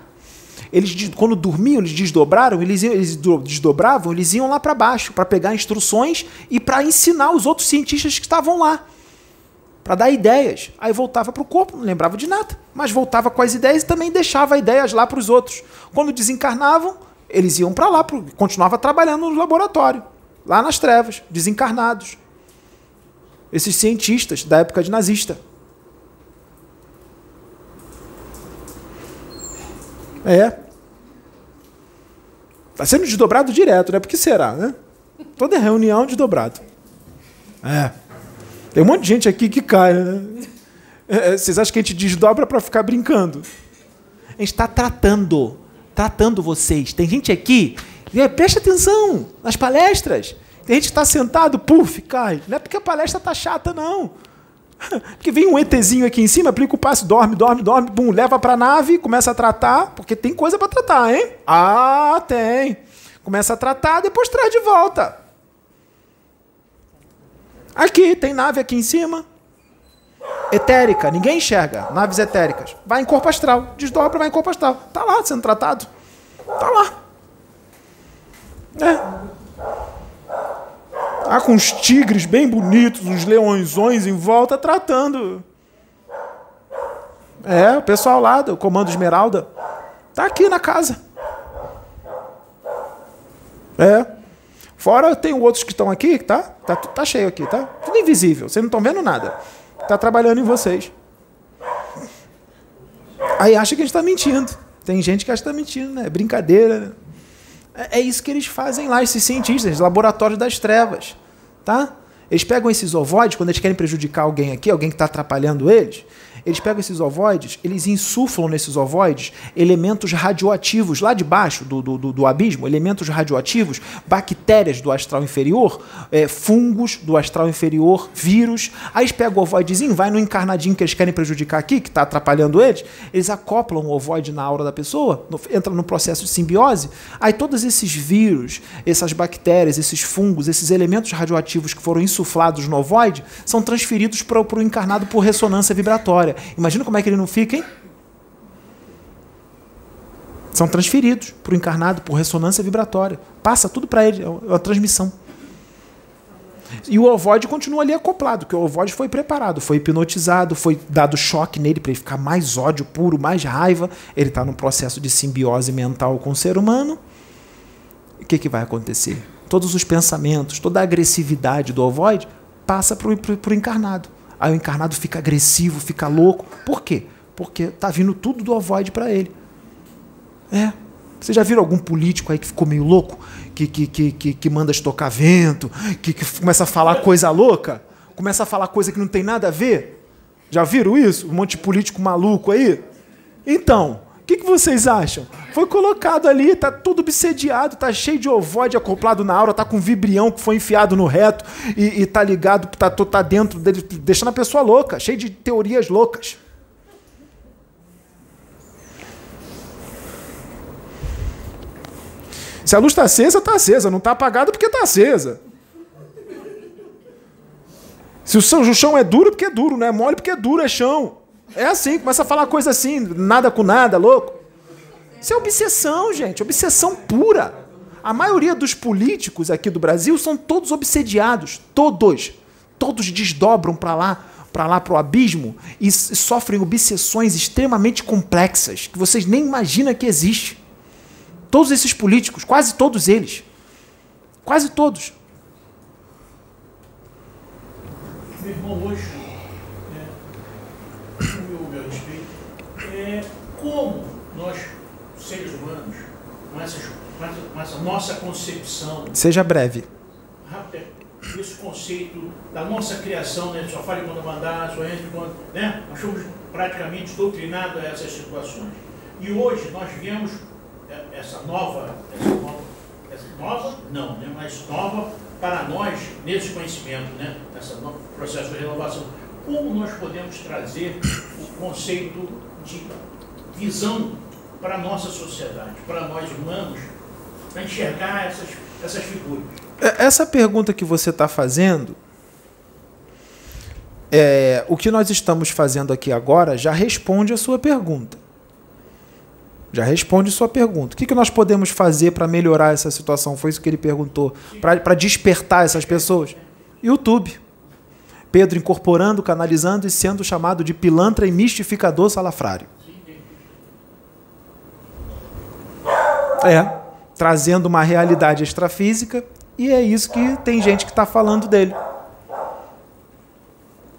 Eles, quando dormiam, eles desdobraram, eles, eles desdobravam, eles iam lá para baixo para pegar instruções e para ensinar os outros cientistas que estavam lá para dar ideias. Aí voltava para o corpo, não lembrava de nada, mas voltava com as ideias e também deixava ideias lá para os outros. Quando desencarnavam, eles iam para lá, continuava trabalhando no laboratório, lá nas trevas, desencarnados. Esses cientistas da época de nazista. É. Está sendo desdobrado direto, né? Por que será, né? Toda reunião desdobrado. É. Tem um monte de gente aqui que cai, né? É, é vocês acham que a gente desdobra para ficar brincando? A gente está tratando, tratando vocês. Tem gente aqui, preste atenção nas palestras. Tem gente que está sentado, puf, cai. Não é porque a palestra está chata, não. <laughs> Porque vem um ETzinho aqui em cima, aplica o passo, dorme, dorme, dorme, bum, leva para a nave, começa a tratar, porque tem coisa para tratar, hein? Ah, tem. Começa a tratar, depois traz de volta. Aqui, tem nave aqui em cima. Etérica, ninguém enxerga. Naves etéricas. Vai em corpo astral. Desdobra, vai em corpo astral. Tá lá sendo tratado. Tá lá. É. Tá com uns tigres bem bonitos, uns leõezões em volta, tratando. É, o pessoal lá do Comando Esmeralda. Tá aqui na casa. É. Fora tem outros que estão aqui, tá? Tá, tá cheio aqui, tá? Tudo invisível, vocês não estão vendo nada. Tá trabalhando em vocês. Aí acha que a gente está mentindo. Tem gente que acha que está mentindo, né? É brincadeira. Né? É, é isso que eles fazem lá, esses cientistas, laboratórios das trevas, tá? Eles pegam esses ovoides, quando eles querem prejudicar alguém aqui, alguém que está atrapalhando eles, eles pegam esses ovoides, eles insuflam nesses ovoides elementos radioativos lá de baixo do, do, do, abismo, elementos radioativos, bactérias do astral inferior, é, fungos do astral inferior, vírus. Aí eles pegam o ovoidezinho, vai no encarnadinho que eles querem prejudicar aqui, que está atrapalhando eles, eles acoplam o ovoide na aura da pessoa, no, entra no processo de simbiose. Aí todos esses vírus, essas bactérias, esses fungos, esses elementos radioativos que foram insuflados no ovoide, são transferidos para o encarnado por ressonância vibratória Imagina como é que ele não fica, hein? São transferidos para o encarnado por ressonância vibratória. Passa tudo para ele, é uma transmissão. E o ovoide continua ali acoplado, porque o ovoide foi preparado, foi hipnotizado, foi dado choque nele para ele ficar mais ódio puro, mais raiva. Ele está num processo de simbiose mental com o ser humano. O que, que vai acontecer? Todos os pensamentos, toda a agressividade do ovoide passa para o encarnado. Aí o encarnado fica agressivo, fica louco. Por quê? Porque tá vindo tudo do ovoide para ele. É. Vocês já viram algum político aí que ficou meio louco? Que, que, que, que, que manda estocar vento? Que, que começa a falar coisa louca? Começa a falar coisa que não tem nada a ver? Já viram isso? Um monte de político maluco aí? Então, que, que vocês acham? Foi colocado ali, tá tudo obsediado, tá cheio de ovoide acoplado na aura, tá com vibrião que foi enfiado no reto e, e tá ligado, tá, tá dentro dele, deixando a pessoa louca, cheio de teorias loucas. Se a luz está acesa, está acesa. Não está apagada porque está acesa. Se o chão é duro, porque é duro. Não é mole, porque é duro, é chão. É assim, começa a falar coisa assim, nada com nada, louco. Isso é obsessão, gente, obsessão pura. A maioria dos políticos aqui do Brasil são todos obsediados, todos. Todos desdobram para lá, para lá para o abismo e sofrem obsessões extremamente complexas que vocês nem imaginam que existe. Todos esses políticos, quase todos eles. Quase todos. Meu irmão, hoje mas, a nossa concepção. Seja breve. Rápido, esse conceito da nossa criação, né? Só fale quando mandar, só entre quando. Né? Nós somos praticamente doutrinados a essas situações. E hoje nós vemos é, essa nova, essa nova, essa nova não, né? mas nova para nós nesse conhecimento, né? Esse processo de renovação. Como nós podemos trazer o conceito de visão para a nossa sociedade, para nós humanos, para enxergar essas, essas figuras? É, essa pergunta que você está fazendo, é, o que nós estamos fazendo aqui agora já responde a sua pergunta. Já responde sua pergunta. O que, que nós podemos fazer para melhorar essa situação? Foi isso que ele perguntou. Para despertar essas pessoas? YouTube. Pedro incorporando, canalizando e sendo chamado de pilantra e mistificador salafrário. É, trazendo uma realidade extrafísica e é isso que tem gente que está falando dele.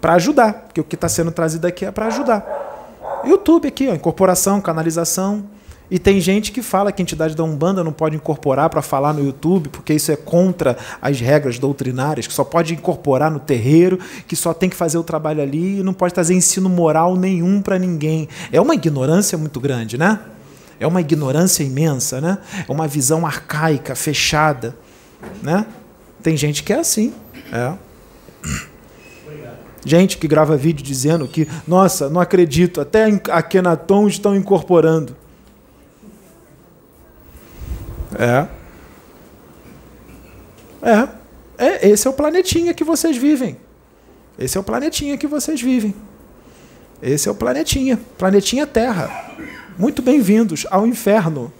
Para ajudar, porque o que está sendo trazido aqui é para ajudar. YouTube aqui, ó, incorporação, canalização. E tem gente que fala que a entidade da Umbanda não pode incorporar para falar no YouTube, porque isso é contra as regras doutrinárias, que só pode incorporar no terreiro, que só tem que fazer o trabalho ali e não pode trazer ensino moral nenhum para ninguém. É uma ignorância muito grande, né? É uma ignorância imensa, né? É uma visão arcaica, fechada. Né? Tem gente que é assim. É. Gente que grava vídeo dizendo que, nossa, não acredito, até a Kenaton estão incorporando. É. É. é. Esse é o planetinha que vocês vivem. Esse é o planetinha que vocês vivem. Esse é o planetinha. Planetinha Terra. Muito bem-vindos ao inferno.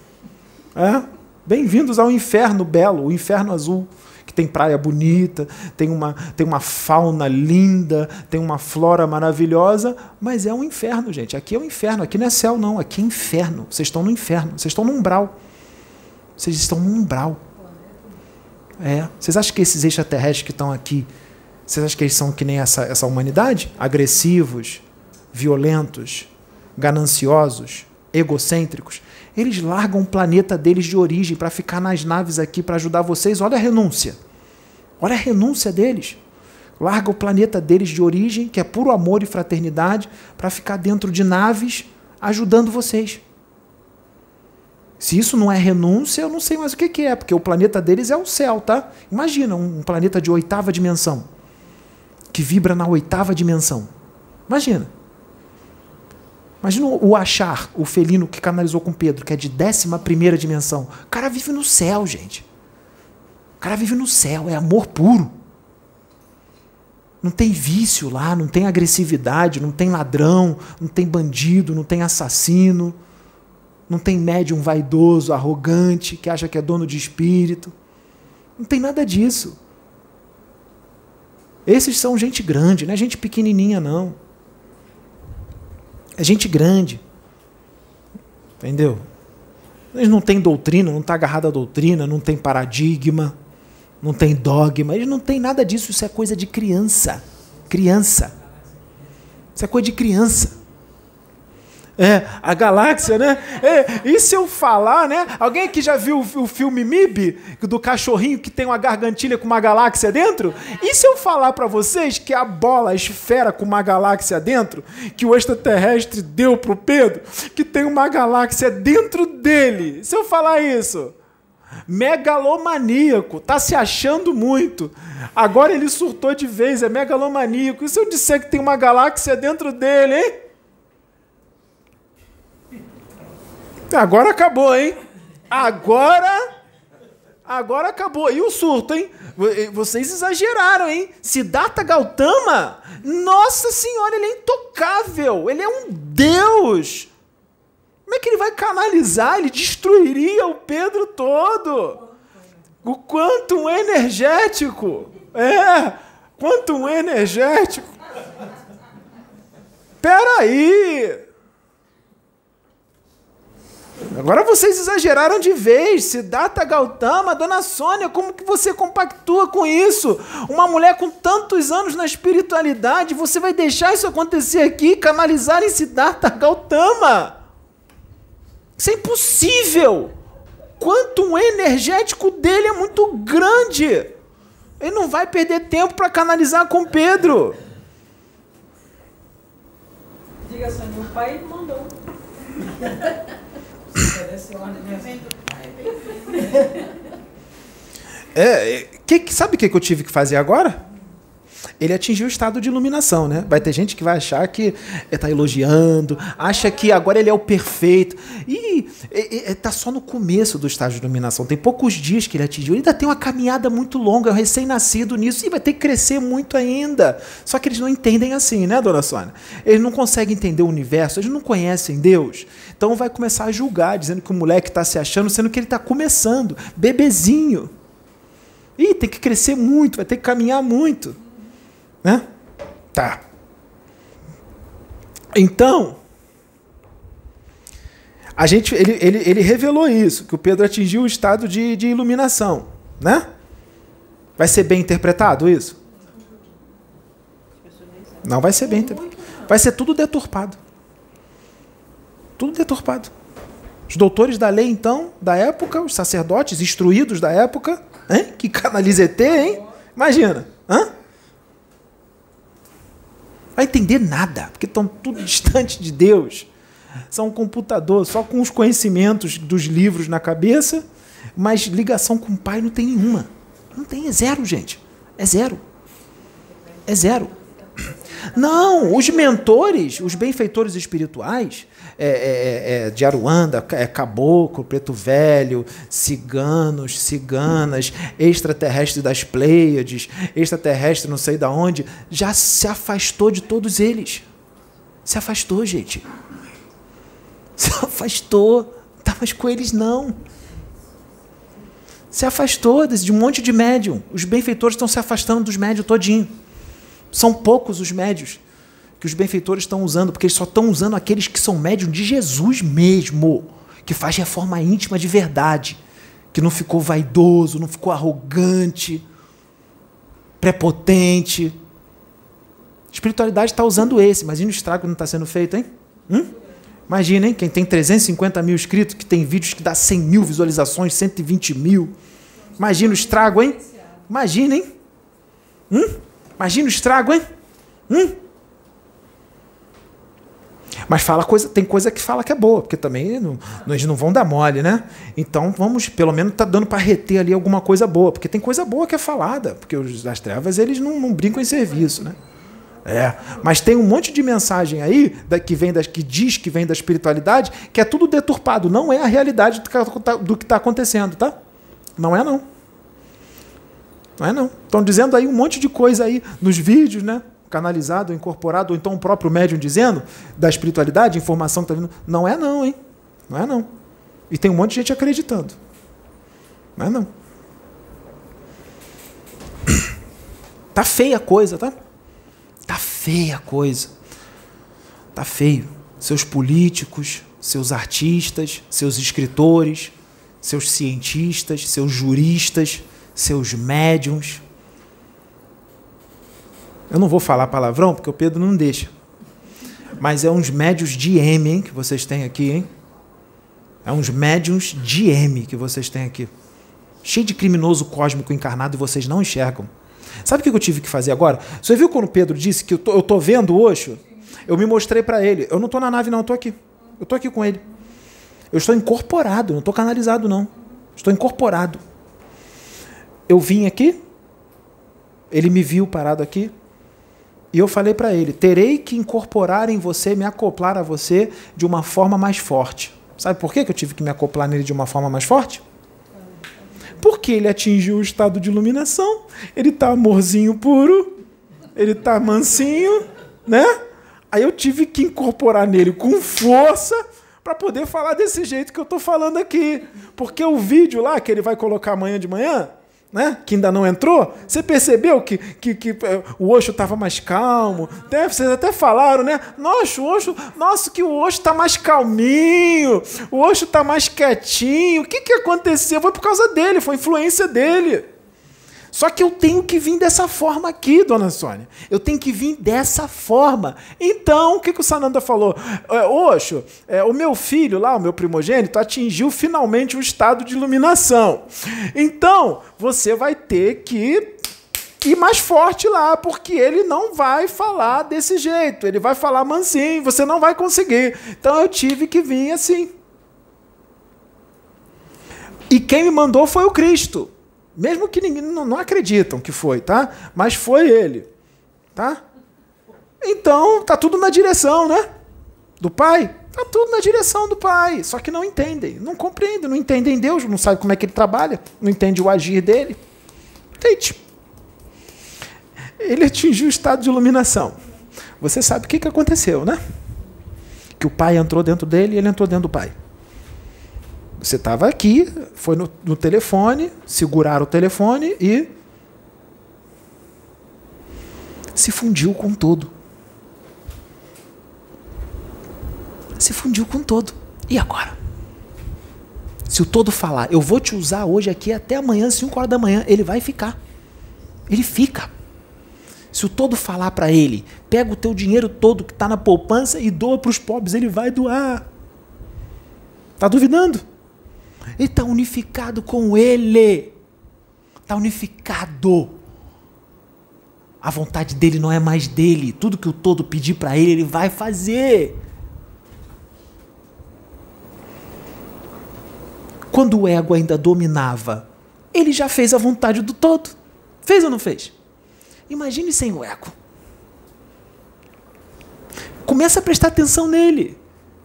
É. Bem-vindos ao inferno belo, o inferno azul, que tem praia bonita, tem uma, tem uma fauna linda, tem uma flora maravilhosa, mas é um inferno, gente. Aqui é um inferno, aqui não é céu, não, aqui é inferno. Vocês estão no inferno, vocês estão no umbral. Vocês estão no umbral. É. Vocês acham que esses extraterrestres que estão aqui, vocês acham que eles são que nem essa, essa humanidade? Agressivos, violentos, gananciosos, egocêntricos? Eles largam o planeta deles de origem para ficar nas naves aqui para ajudar vocês. Olha a renúncia. Olha a renúncia deles. Larga o planeta deles de origem, que é puro amor e fraternidade, para ficar dentro de naves ajudando vocês. Se isso não é renúncia, eu não sei mais o que, que é, porque o planeta deles é o céu, tá? Imagina um planeta de oitava dimensão, que vibra na oitava dimensão. Imagina. Imagina o achar, o felino que canalizou com Pedro, que é de décima primeira dimensão. O cara vive no céu, gente. O cara vive no céu, é amor puro. Não tem vício lá, não tem agressividade, não tem ladrão, não tem bandido, não tem assassino, não tem médium vaidoso, arrogante, que acha que é dono de espírito. Não tem nada disso. Esses são gente grande, não é gente pequenininha, não. É gente grande. Entendeu? Eles não têm doutrina, não está agarrado à doutrina, não tem paradigma, não tem dogma, eles não têm nada disso, isso é coisa de criança. Criança. Isso é coisa de criança. É, a galáxia, né? É, e se eu falar, né? Alguém aqui já viu o, filme MIB, do cachorrinho que tem uma gargantilha com uma galáxia dentro? E se eu falar para vocês que a bola, a esfera com uma galáxia dentro, que o extraterrestre deu pro Pedro, que tem uma galáxia dentro dele? Se eu falar isso, megalomaníaco, tá se achando muito. Agora ele surtou de vez, é megalomaníaco. E se eu disser que tem uma galáxia dentro dele, hein? Agora acabou, hein? Agora. Agora acabou. E o surto, hein? Vocês exageraram, hein? Siddhartha Gautama, nossa senhora, ele é intocável. Ele é um deus. Como é que ele vai canalizar? Ele destruiria o Pedro todo. O quanto energético. É, quanto energético. Peraí. Agora vocês exageraram de vez. Siddhartha Gautama, Dona Sônia, como que você compactua com isso? Uma mulher com tantos anos na espiritualidade, você vai deixar isso acontecer aqui, canalizar em Siddhartha Gautama? Isso é impossível. quantum energético dele é muito grande. Ele não vai perder tempo para canalizar com Pedro. Diga assim, meu pai mandou. <laughs> É, é, que, sabe o que eu tive que fazer agora? Ele atingiu o estado de iluminação, né? Vai ter gente que vai achar que está elogiando, acha que agora ele é o perfeito. E está só no começo do estágio de iluminação. Tem poucos dias que ele atingiu. Ele ainda tem uma caminhada muito longa, é um recém-nascido nisso, e vai ter que crescer muito ainda. Só que eles não entendem assim, né, dona Sônia? Eles não conseguem entender o universo, eles não conhecem Deus. Então vai começar a julgar, dizendo que o moleque está se achando, sendo que ele está começando, bebezinho. Ih, tem que crescer muito, vai ter que caminhar muito. Né? Tá. Então, a gente, ele, ele, ele revelou isso, que o Pedro atingiu o estado de, de iluminação. Né? Vai ser bem interpretado isso? Não vai ser bem interpretado. Vai ser tudo deturpado. Tudo deturpado. Os doutores da lei, então, da época, os sacerdotes instruídos da época, hein? que canaliza ET, hein? Imagina. Hã? Vai entender nada, porque estão tudo <laughs> distante de Deus. São um computador, só com os conhecimentos dos livros na cabeça, mas ligação com o Pai não tem nenhuma. Não tem, é zero, gente. É zero. É zero. Não, os mentores, os benfeitores espirituais, é, é, é, é, de Aruanda, é caboclo, preto velho, ciganos, ciganas, extraterrestre das Pleiades, extraterrestre não sei da onde, já se afastou de todos eles. Se afastou, gente. Se afastou. Tá mais com eles não. Se afastou de um monte de médium. Os benfeitores estão se afastando dos médios todinho. São poucos os médios que os benfeitores estão usando, porque eles só estão usando aqueles que são médium de Jesus mesmo, que faz reforma íntima de verdade, que não ficou vaidoso, não ficou arrogante, prepotente. A espiritualidade está usando esse, imagina o estrago que não está sendo feito, hein? Hum? Imagina, hein? Quem tem 350 mil inscritos, que tem vídeos que dá 100 mil visualizações, 120 mil. Imagina o estrago, hein? Imagina, hein? Hum? Imagina o estrago, hein? Hum? Mas fala coisa, tem coisa que fala que é boa, porque também não, eles não vão dar mole, né? Então vamos, pelo menos tá dando para reter ali alguma coisa boa, porque tem coisa boa que é falada, porque os das trevas eles não, não brincam em serviço, né? É, mas tem um monte de mensagem aí da, que vem das, que diz que vem da espiritualidade, que é tudo deturpado, não é a realidade do que está tá acontecendo, tá? Não é não. Não é não. Estão dizendo aí um monte de coisa aí nos vídeos, né? Canalizado, incorporado, ou então o próprio médium dizendo da espiritualidade, informação que está vindo. Não é não, hein? Não é não. E tem um monte de gente acreditando. Não é não. <coughs> Tá feia a coisa, tá? Tá feia a coisa. Tá feio. Seus políticos, seus artistas, seus escritores, seus cientistas, seus juristas, seus médiums, eu não vou falar palavrão, porque o Pedro não deixa. Mas é uns médios de M, hein, que vocês têm aqui, hein? É uns médiums de M que vocês têm aqui. Cheio de criminoso cósmico encarnado e vocês não enxergam. Sabe o que eu tive que fazer agora? Você viu quando o Pedro disse que eu tô, eu tô vendo o Oxo? Eu me mostrei para ele. Eu não estou na nave, não, eu estou aqui. Eu estou aqui com ele. Eu estou incorporado, não estou canalizado, não. Estou incorporado. Eu vim aqui, ele me viu parado aqui, e eu falei para ele: terei que incorporar em você, me acoplar a você de uma forma mais forte. Sabe por que eu tive que me acoplar nele de uma forma mais forte? Porque ele atingiu o estado de iluminação, ele está amorzinho puro, ele está mansinho, né? Aí eu tive que incorporar nele com força para poder falar desse jeito que eu estou falando aqui. Porque o vídeo lá que ele vai colocar amanhã de manhã, né, que ainda não entrou, você percebeu que, que, que eh, o Osho estava mais calmo? Né? Vocês até falaram, né? Nossa, o Osho, nossa, que o Osho está mais calminho, o Osho está mais quietinho. O que, que aconteceu? Foi por causa dele, foi influência dele. Só que eu tenho que vir dessa forma aqui, dona Sônia. Eu tenho que vir dessa forma. Então, o que, que o Sananda falou? É, Oxo, é, o meu filho lá, o meu primogênito, atingiu finalmente o estado de iluminação. Então, você vai ter que ir mais forte lá, porque ele não vai falar desse jeito. Ele vai falar mansinho, você não vai conseguir. Então, eu tive que vir assim. E quem me mandou foi o Cristo. Mesmo que ninguém não, não acreditam que foi, tá? Mas foi ele, tá? Então, tá tudo na direção, né? Do Pai. Tá tudo na direção do Pai. Só que não entendem, não compreendem, não entendem Deus, não sabem como é que ele trabalha, não entende o agir dele. Entende? Ele atingiu o estado de iluminação. Você sabe o que, que aconteceu, né? Que o Pai entrou dentro dele e ele entrou dentro do Pai. Você estava aqui, foi no, no telefone, seguraram o telefone e se fundiu com todo. Se fundiu com todo. E agora? Se o todo falar, eu vou te usar hoje aqui até amanhã, 5 horas da manhã, ele vai ficar. Ele fica. Se o todo falar para ele, pega o teu dinheiro todo que está na poupança e doa para os pobres, ele vai doar. Tá duvidando? Ele está unificado com Ele. Está unificado. A vontade dele não é mais dele. Tudo que o todo pedir para ele, ele vai fazer. Quando o ego ainda dominava, ele já fez a vontade do todo. Fez ou não fez? Imagine sem o ego. Começa a prestar atenção nele.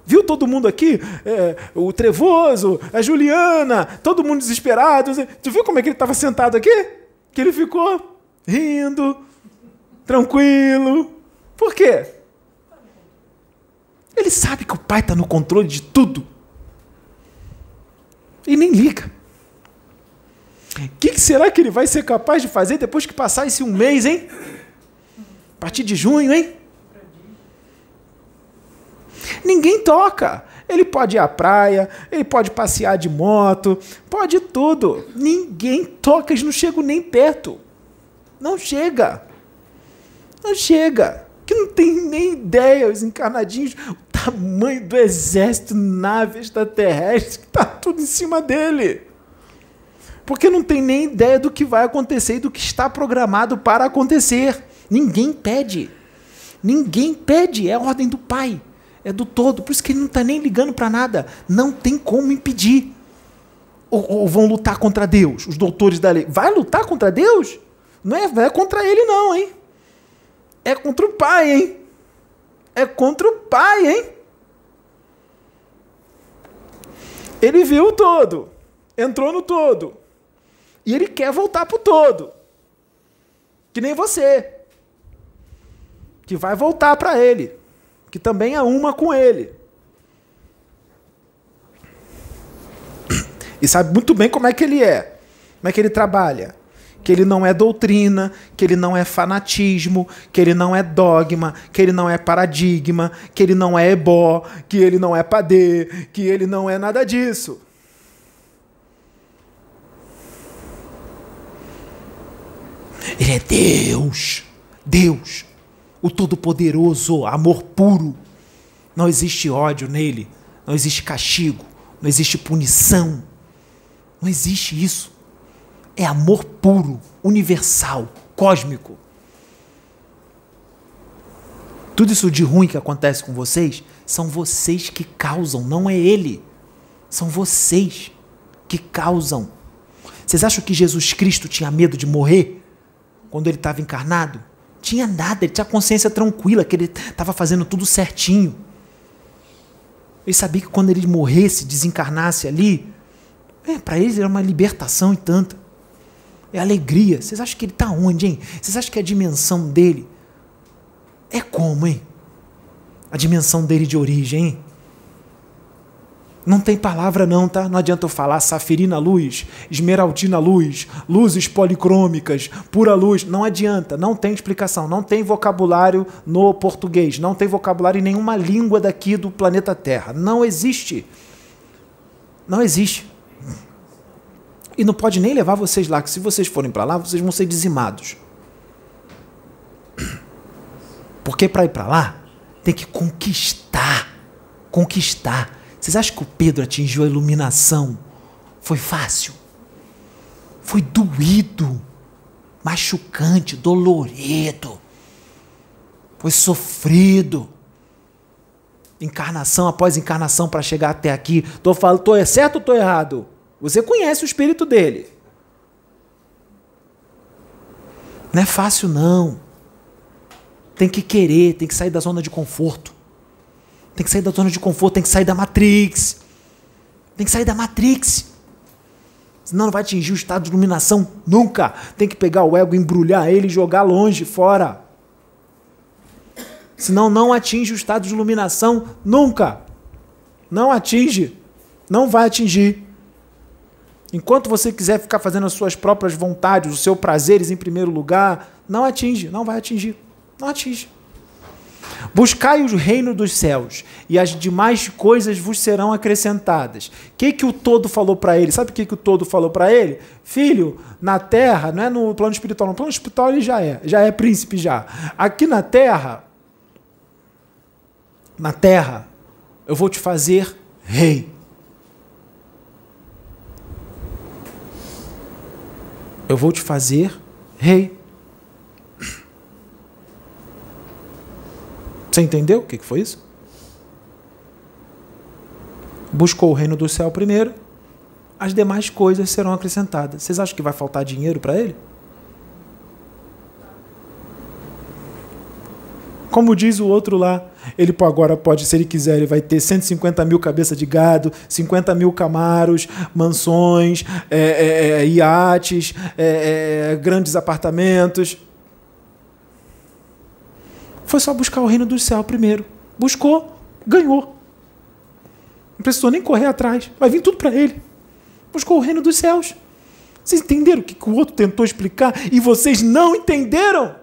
Viu todo mundo aqui? É, o Trevoso, a Juliana, todo mundo desesperado. Tu viu como é que ele estava sentado aqui? Que ele ficou rindo, tranquilo. Por quê? Ele sabe que o pai está no controle de tudo. E nem liga. O que, será que ele vai ser capaz de fazer depois que passar esse um mês, hein? A partir de junho, hein? Ninguém toca. Ele pode ir à praia, ele pode passear de moto, pode tudo. Ninguém toca, eles não chegam nem perto. Não chega. Não chega. Que não tem nem ideia, os encarnadinhos, o tamanho do exército, nave extraterrestre, que está tudo em cima dele. Porque não tem nem ideia do que vai acontecer e do que está programado para acontecer. Ninguém pede. Ninguém pede, é a ordem do Pai é do todo. Por isso que ele não está nem ligando para nada. Não tem como impedir. Ou, ou, vão lutar contra Deus, os doutores da lei. Vai lutar contra Deus? Não é, é contra ele, não, hein? É contra o Pai, hein? É contra o Pai, hein? Ele viu o todo, entrou no todo. E ele quer voltar para o todo. Que nem você. Que vai voltar para ele que também é uma com ele. E sabe muito bem como é que ele é, como é que ele trabalha. Que ele não é doutrina, que ele não é fanatismo, que ele não é dogma, que ele não é paradigma, que ele não é ebó, que ele não é padê, que ele não é nada disso. Ele é Deus. Deus o Todo-Poderoso, amor puro. Não existe ódio nele, não existe castigo, não existe punição. Não existe isso. É amor puro, universal, cósmico. Tudo isso de ruim que acontece com vocês são vocês que causam, não é ele. São vocês que causam. Vocês acham que Jesus Cristo tinha medo de morrer quando ele estava encarnado? Tinha nada, ele tinha a consciência tranquila, que ele estava fazendo tudo certinho. Ele sabia que quando ele morresse, desencarnasse ali, é, para eles era uma libertação e tanta. É alegria. Vocês acham que ele está onde, hein? Vocês acham que a dimensão dele é como, hein? A dimensão dele de origem, hein? Não tem palavra não, tá? Não adianta eu falar safirina luz, esmeraldina luz, luzes policrômicas, pura luz. Não adianta, não tem explicação, não tem vocabulário no português, não tem vocabulário em nenhuma língua daqui do planeta Terra. Não existe. Não existe. E não pode nem levar vocês lá, que se vocês forem para lá, vocês vão ser dizimados. Porque para ir para lá, tem que conquistar. Conquistar. Vocês acham que o Pedro atingiu a iluminação? Foi fácil? Foi doído, machucante, dolorido. Foi sofrido. Encarnação após encarnação para chegar até aqui. Tô falando, tô é certo ou tô errado? Você conhece o espírito dele. Não é fácil não. Tem que querer, tem que sair da zona de conforto. Tem que sair da zona de conforto, tem que sair da Matrix. Tem que sair da Matrix. Senão não vai atingir o estado de iluminação nunca. Tem que pegar o ego, embrulhar ele e jogar longe, fora. Senão não atinge o estado de iluminação nunca. Não atinge. Não vai atingir. Enquanto você quiser ficar fazendo as suas próprias vontades, os seus prazeres em primeiro lugar, não atinge, não vai atingir. Não atinge. Buscai o reino dos céus, e as demais coisas vos serão acrescentadas. O que, que o todo falou para ele? Sabe o que, que o todo falou para ele? Filho, na terra, não é no plano espiritual, no plano espiritual ele já é, já é príncipe já. Aqui na terra, na terra, eu vou te fazer rei. Eu vou te fazer rei. Você entendeu o que foi isso? Buscou o reino do céu primeiro, as demais coisas serão acrescentadas. Vocês acham que vai faltar dinheiro para ele? Como diz o outro lá, ele agora pode, se ele quiser, ele vai ter 150 mil cabeças de gado, 50 mil camaros, mansões, é, é, é, iates, é, é, grandes apartamentos. Foi só buscar o reino do céu primeiro. Buscou, ganhou. Não precisou nem correr atrás. Vai vir tudo para ele. Buscou o reino dos céus. Vocês entenderam o que o outro tentou explicar e vocês não entenderam?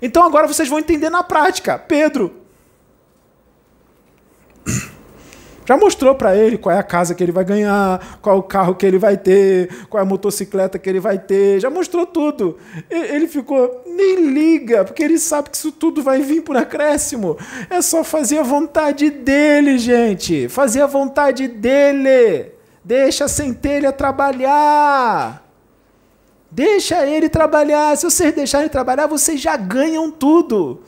Então agora vocês vão entender na prática. Pedro, Já mostrou para ele qual é a casa que ele vai ganhar, qual é o carro que ele vai ter, qual é a motocicleta que ele vai ter. Já mostrou tudo. Ele ficou, nem liga, porque ele sabe que isso tudo vai vir por acréscimo. É só fazer a vontade dele, gente. Fazer a vontade dele. Deixa a centelha trabalhar. Deixa ele trabalhar. Se vocês deixarem trabalhar, vocês já ganham tudo.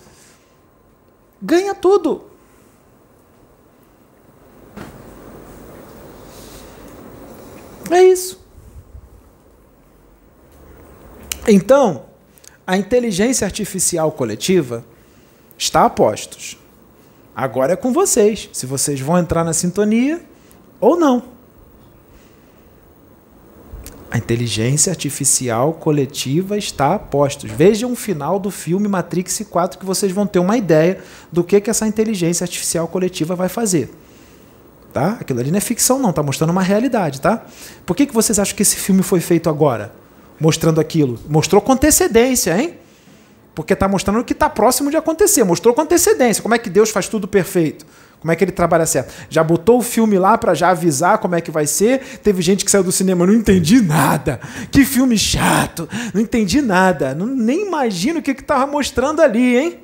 Ganha tudo. É isso. Então, a inteligência artificial coletiva está a postos. Agora é com vocês, se vocês vão entrar na sintonia ou não. A inteligência artificial coletiva está a postos. Vejam o final do filme Matrix 4 que vocês vão ter uma ideia do que, que essa inteligência artificial coletiva vai fazer tá? Aquilo ali não é ficção, não, tá mostrando uma realidade, tá? Por que, que vocês acham que esse filme foi feito agora? Mostrando aquilo? Mostrou com antecedência, hein? Porque está mostrando o que está próximo de acontecer. Mostrou com antecedência. Como é que Deus faz tudo perfeito? Como é que ele trabalha certo? Já botou o filme lá para já avisar como é que vai ser. Teve gente que saiu do cinema, não entendi nada. Que filme chato. Não entendi nada. Não, nem imagino o que estava mostrando ali, hein?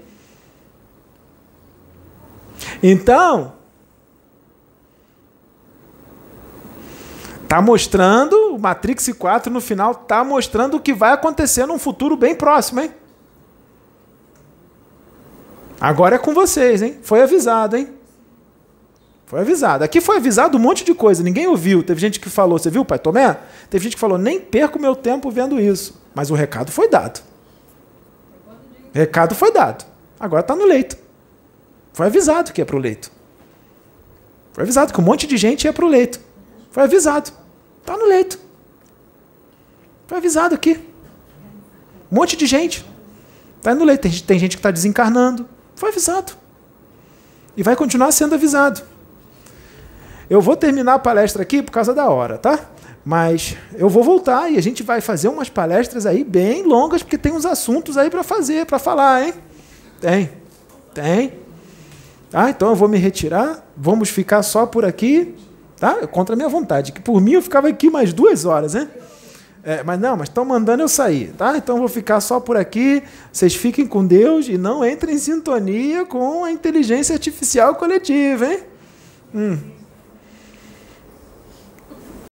Então, Tá mostrando, o Matrix 4 no final tá mostrando o que vai acontecer num futuro bem próximo, hein? Agora é com vocês, hein? Foi avisado, hein? Foi avisado. Aqui foi avisado um monte de coisa, ninguém ouviu. Teve gente que falou, você viu, pai Tomé? Teve gente que falou, nem perco meu tempo vendo isso. Mas o recado foi dado. Recado foi dado. Agora está no leito. Foi avisado que é para o leito. Foi avisado que um monte de gente ia para o leito. Foi avisado. Está no leito. Foi avisado aqui. Um monte de gente. Está no leito. Tem, tem gente que está desencarnando. Foi avisado. E vai continuar sendo avisado. Eu vou terminar a palestra aqui por causa da hora, tá? Mas eu vou voltar e a gente vai fazer umas palestras aí bem longas, porque tem uns assuntos aí para fazer, para falar, hein? Tem. Tem. Ah, então eu vou me retirar. Vamos ficar só por aqui. Tá? Contra a minha vontade. Que por mim eu ficava aqui mais duas horas, né? É, mas não, mas estão mandando eu sair, tá? Então vou ficar só por aqui. Vocês fiquem com Deus e não entrem em sintonia com a inteligência artificial coletiva, hein? Hum.